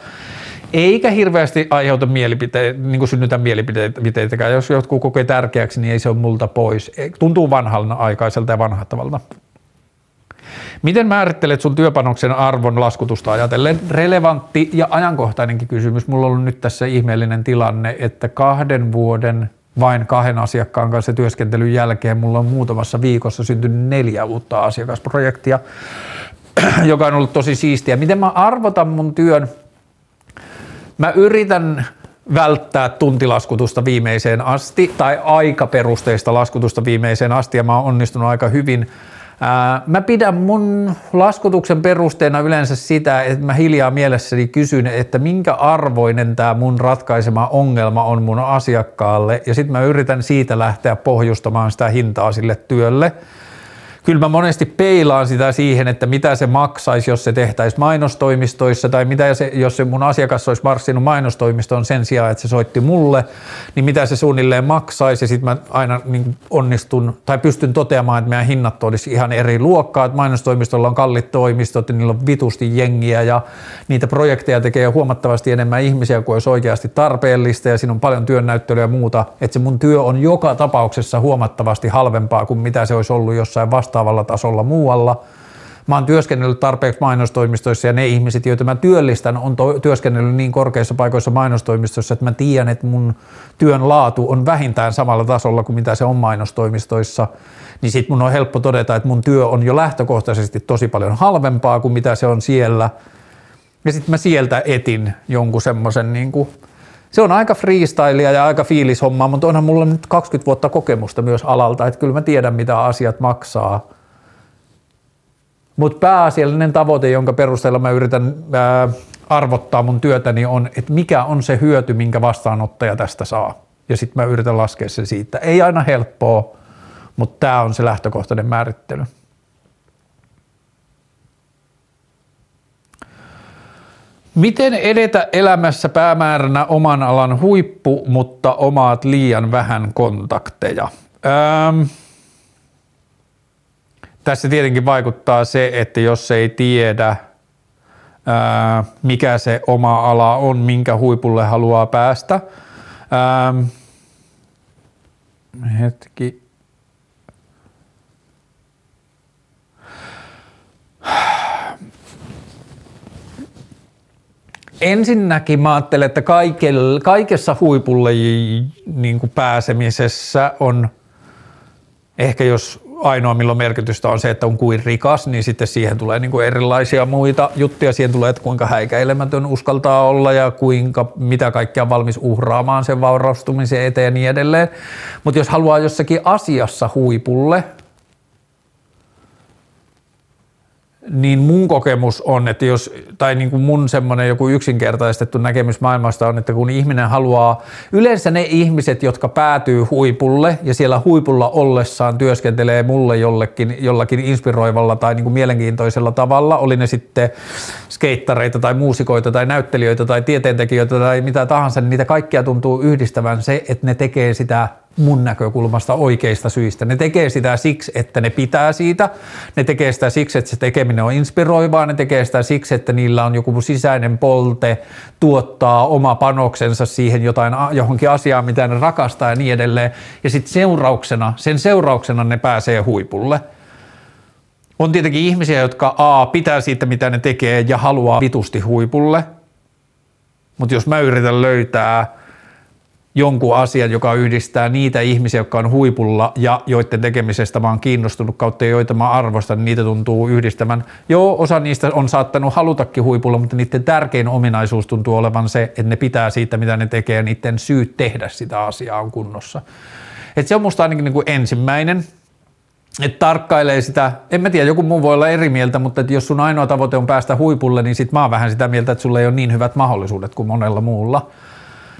eikä hirveästi aiheuta mielipiteitä, niin kuin synnytä mielipiteitäkään. Jos jotkut kokee tärkeäksi, niin ei se ole multa pois. Tuntuu vanhalta aikaiselta ja vanhattavalta. Miten määrittelet sun työpanoksen arvon laskutusta ajatellen? Relevantti ja ajankohtainenkin kysymys. Mulla on ollut nyt tässä ihmeellinen tilanne, että kahden vuoden vain kahden asiakkaan kanssa työskentelyn jälkeen mulla on muutamassa viikossa syntynyt neljä uutta asiakasprojektia, (clears throat) joka on ollut tosi siistiä. Miten mä arvotan mun työn? Mä yritän välttää tuntilaskutusta viimeiseen asti tai aikaperusteista laskutusta viimeiseen asti ja mä oon onnistunut aika hyvin – Mä pidän mun laskutuksen perusteena yleensä sitä, että mä hiljaa mielessäni kysyn, että minkä arvoinen tämä mun ratkaisema ongelma on mun asiakkaalle. Ja sitten mä yritän siitä lähteä pohjustamaan sitä hintaa sille työlle kyllä mä monesti peilaan sitä siihen, että mitä se maksaisi, jos se tehtäisiin mainostoimistoissa tai mitä se, jos se mun asiakas olisi marssinut mainostoimistoon sen sijaan, että se soitti mulle, niin mitä se suunnilleen maksaisi. Ja sitten mä aina niin onnistun tai pystyn toteamaan, että meidän hinnat olisi ihan eri luokkaa, että mainostoimistolla on kallit toimistot ja niillä on vitusti jengiä ja niitä projekteja tekee huomattavasti enemmän ihmisiä kuin olisi oikeasti tarpeellista ja siinä on paljon työnäyttelyä ja muuta, että se mun työ on joka tapauksessa huomattavasti halvempaa kuin mitä se olisi ollut jossain vastaavalla tasolla muualla. Mä oon työskennellyt tarpeeksi mainostoimistoissa ja ne ihmiset, joita mä työllistän, on to- työskennellyt niin korkeissa paikoissa mainostoimistoissa, että mä tiedän, että mun työn laatu on vähintään samalla tasolla kuin mitä se on mainostoimistoissa. Niin sit mun on helppo todeta, että mun työ on jo lähtökohtaisesti tosi paljon halvempaa kuin mitä se on siellä. Ja sitten mä sieltä etin jonkun semmoisen niin kuin se on aika freestylia ja aika fiilishommaa, mutta onhan mulla nyt 20 vuotta kokemusta myös alalta, että kyllä mä tiedän mitä asiat maksaa. Mutta pääasiallinen tavoite, jonka perusteella mä yritän ää, arvottaa mun työtäni on, että mikä on se hyöty, minkä vastaanottaja tästä saa. Ja sitten mä yritän laskea se siitä. Ei aina helppoa, mutta tämä on se lähtökohtainen määrittely. Miten edetä elämässä päämääränä oman alan huippu, mutta omaat liian vähän kontakteja? Öm, tässä tietenkin vaikuttaa se, että jos ei tiedä, ää, mikä se oma ala on, minkä huipulle haluaa päästä. Öm, hetki. Ensinnäkin mä ajattelen, että kaikessa huipulle niin kuin pääsemisessä on ehkä jos ainoa milloin merkitystä on se, että on kuin rikas, niin sitten siihen tulee niin kuin erilaisia muita juttuja. Siihen tulee, että kuinka häikäilemätön uskaltaa olla ja kuinka, mitä kaikkea on valmis uhraamaan sen vaurastumisen eteen ja niin edelleen. Mutta jos haluaa jossakin asiassa huipulle, niin mun kokemus on, että jos, tai niin kuin mun semmoinen joku yksinkertaistettu näkemys maailmasta on, että kun ihminen haluaa, yleensä ne ihmiset, jotka päätyy huipulle ja siellä huipulla ollessaan työskentelee mulle jollekin, jollakin inspiroivalla tai niin kuin mielenkiintoisella tavalla, oli ne sitten skeittareita tai muusikoita tai näyttelijöitä tai tieteentekijöitä tai mitä tahansa, niin niitä kaikkia tuntuu yhdistävän se, että ne tekee sitä mun näkökulmasta oikeista syistä. Ne tekee sitä siksi, että ne pitää siitä, ne tekee sitä siksi, että se tekeminen on inspiroivaa, ne tekee sitä siksi, että niillä on joku sisäinen polte tuottaa oma panoksensa siihen jotain, johonkin asiaan, mitä ne rakastaa ja niin edelleen. Ja sitten seurauksena, sen seurauksena ne pääsee huipulle. On tietenkin ihmisiä, jotka A, pitää siitä, mitä ne tekee ja haluaa vitusti huipulle. Mutta jos mä yritän löytää jonkun asian, joka yhdistää niitä ihmisiä, jotka on huipulla ja joiden tekemisestä mä oon kiinnostunut kautta joita mä arvostan, niin niitä tuntuu yhdistämään. Joo, osa niistä on saattanut halutakin huipulla, mutta niiden tärkein ominaisuus tuntuu olevan se, että ne pitää siitä, mitä ne tekee, ja niiden syyt tehdä sitä asiaa on kunnossa. Et se on musta ainakin niin kuin ensimmäinen, että tarkkailee sitä, en mä tiedä, joku muu voi olla eri mieltä, mutta että jos sun ainoa tavoite on päästä huipulle, niin sit mä oon vähän sitä mieltä, että sulla ei ole niin hyvät mahdollisuudet kuin monella muulla.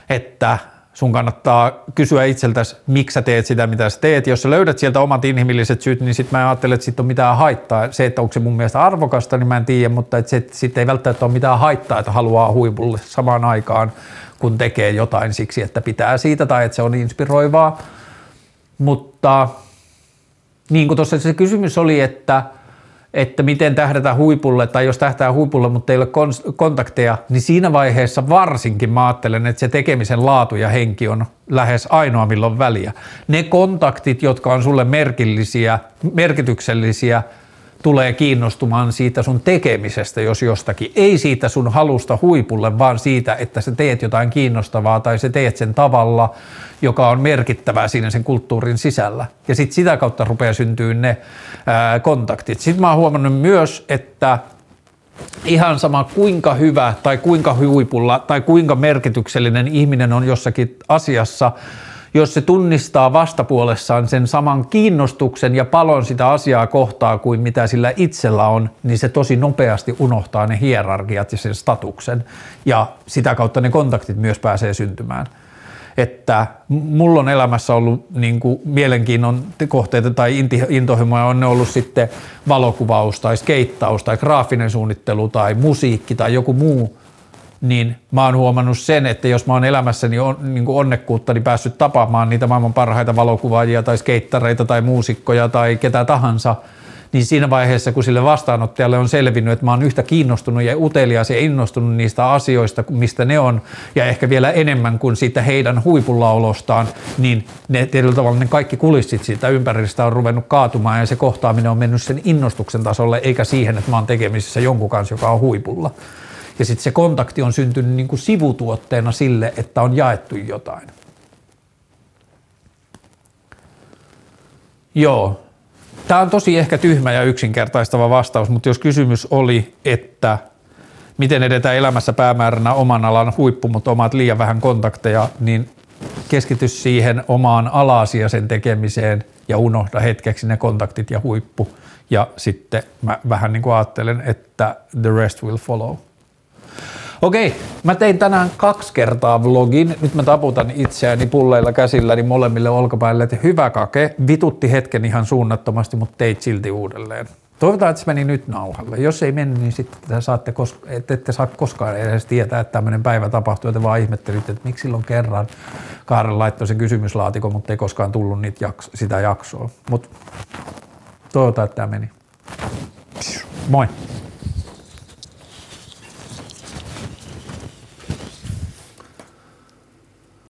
Että sun kannattaa kysyä itseltäsi, miksi sä teet sitä, mitä sä teet. Jos sä löydät sieltä omat inhimilliset syyt, niin sitten mä ajattelen, että siitä on mitään haittaa. Se, että onko se mun mielestä arvokasta, niin mä en tiedä, mutta että sitten ei välttämättä ole mitään haittaa, että haluaa huipulle samaan aikaan, kun tekee jotain siksi, että pitää siitä tai että se on inspiroivaa. Mutta niin kuin tuossa se kysymys oli, että – että miten tähdätä huipulle tai jos tähtää huipulle, mutta ei ole kontakteja, niin siinä vaiheessa varsinkin mä ajattelen, että se tekemisen laatu ja henki on lähes ainoa milloin väliä. Ne kontaktit, jotka on sulle merkillisiä, merkityksellisiä, tulee kiinnostumaan siitä sun tekemisestä, jos jostakin. Ei siitä sun halusta huipulle, vaan siitä, että sä teet jotain kiinnostavaa tai sä teet sen tavalla, joka on merkittävää siinä sen kulttuurin sisällä. Ja sitten sitä kautta rupeaa syntyä ne ää, kontaktit. Sitten mä oon huomannut myös, että ihan sama kuinka hyvä tai kuinka huipulla tai kuinka merkityksellinen ihminen on jossakin asiassa, jos se tunnistaa vastapuolessaan sen saman kiinnostuksen ja palon sitä asiaa kohtaa kuin mitä sillä itsellä on, niin se tosi nopeasti unohtaa ne hierarkiat ja sen statuksen ja sitä kautta ne kontaktit myös pääsee syntymään. että mulla on elämässä ollut niin kuin mielenkiinnon kohteita tai intohimoja, on ne ollut sitten valokuvaus tai skeittaus tai graafinen suunnittelu tai musiikki tai joku muu, niin mä oon huomannut sen, että jos mä oon elämässäni on, niin kuin onnekkuuttani päässyt tapaamaan niitä maailman parhaita valokuvaajia tai skeittareita tai muusikkoja tai ketä tahansa – niin siinä vaiheessa, kun sille vastaanottajalle on selvinnyt, että mä oon yhtä kiinnostunut ja utelias ja innostunut niistä asioista, mistä ne on, ja ehkä vielä enemmän kuin siitä heidän huipullaolostaan, niin ne tietyllä tavalla ne kaikki kulissit siitä ympäristä on ruvennut kaatumaan, ja se kohtaaminen on mennyt sen innostuksen tasolle, eikä siihen, että mä oon tekemisissä jonkun kanssa, joka on huipulla. Ja sitten se kontakti on syntynyt niin kuin sivutuotteena sille, että on jaettu jotain. Joo, Tämä on tosi ehkä tyhmä ja yksinkertaistava vastaus, mutta jos kysymys oli, että miten edetään elämässä päämääränä oman alan huippu, mutta omat liian vähän kontakteja, niin keskity siihen omaan alaasi ja sen tekemiseen ja unohda hetkeksi ne kontaktit ja huippu. Ja sitten mä vähän niin kuin ajattelen, että the rest will follow. Okei, mä tein tänään kaksi kertaa vlogin. Nyt mä taputan itseäni pulleilla käsilläni molemmille olkapäille, että hyvä kake. Vitutti hetken ihan suunnattomasti, mutta teit silti uudelleen. Toivotaan, että se meni nyt nauhalle. Jos ei mennyt, niin sitten saatte kos- et, ette saa koskaan edes tietää, että tämmöinen päivä tapahtuu. Te vaan ihmettelitte, että miksi silloin kerran Kaaren laittoi sen kysymyslaatikon, mutta ei koskaan tullut niitä jakso- sitä jaksoa. Mutta toivotaan, että tämä meni. Moi!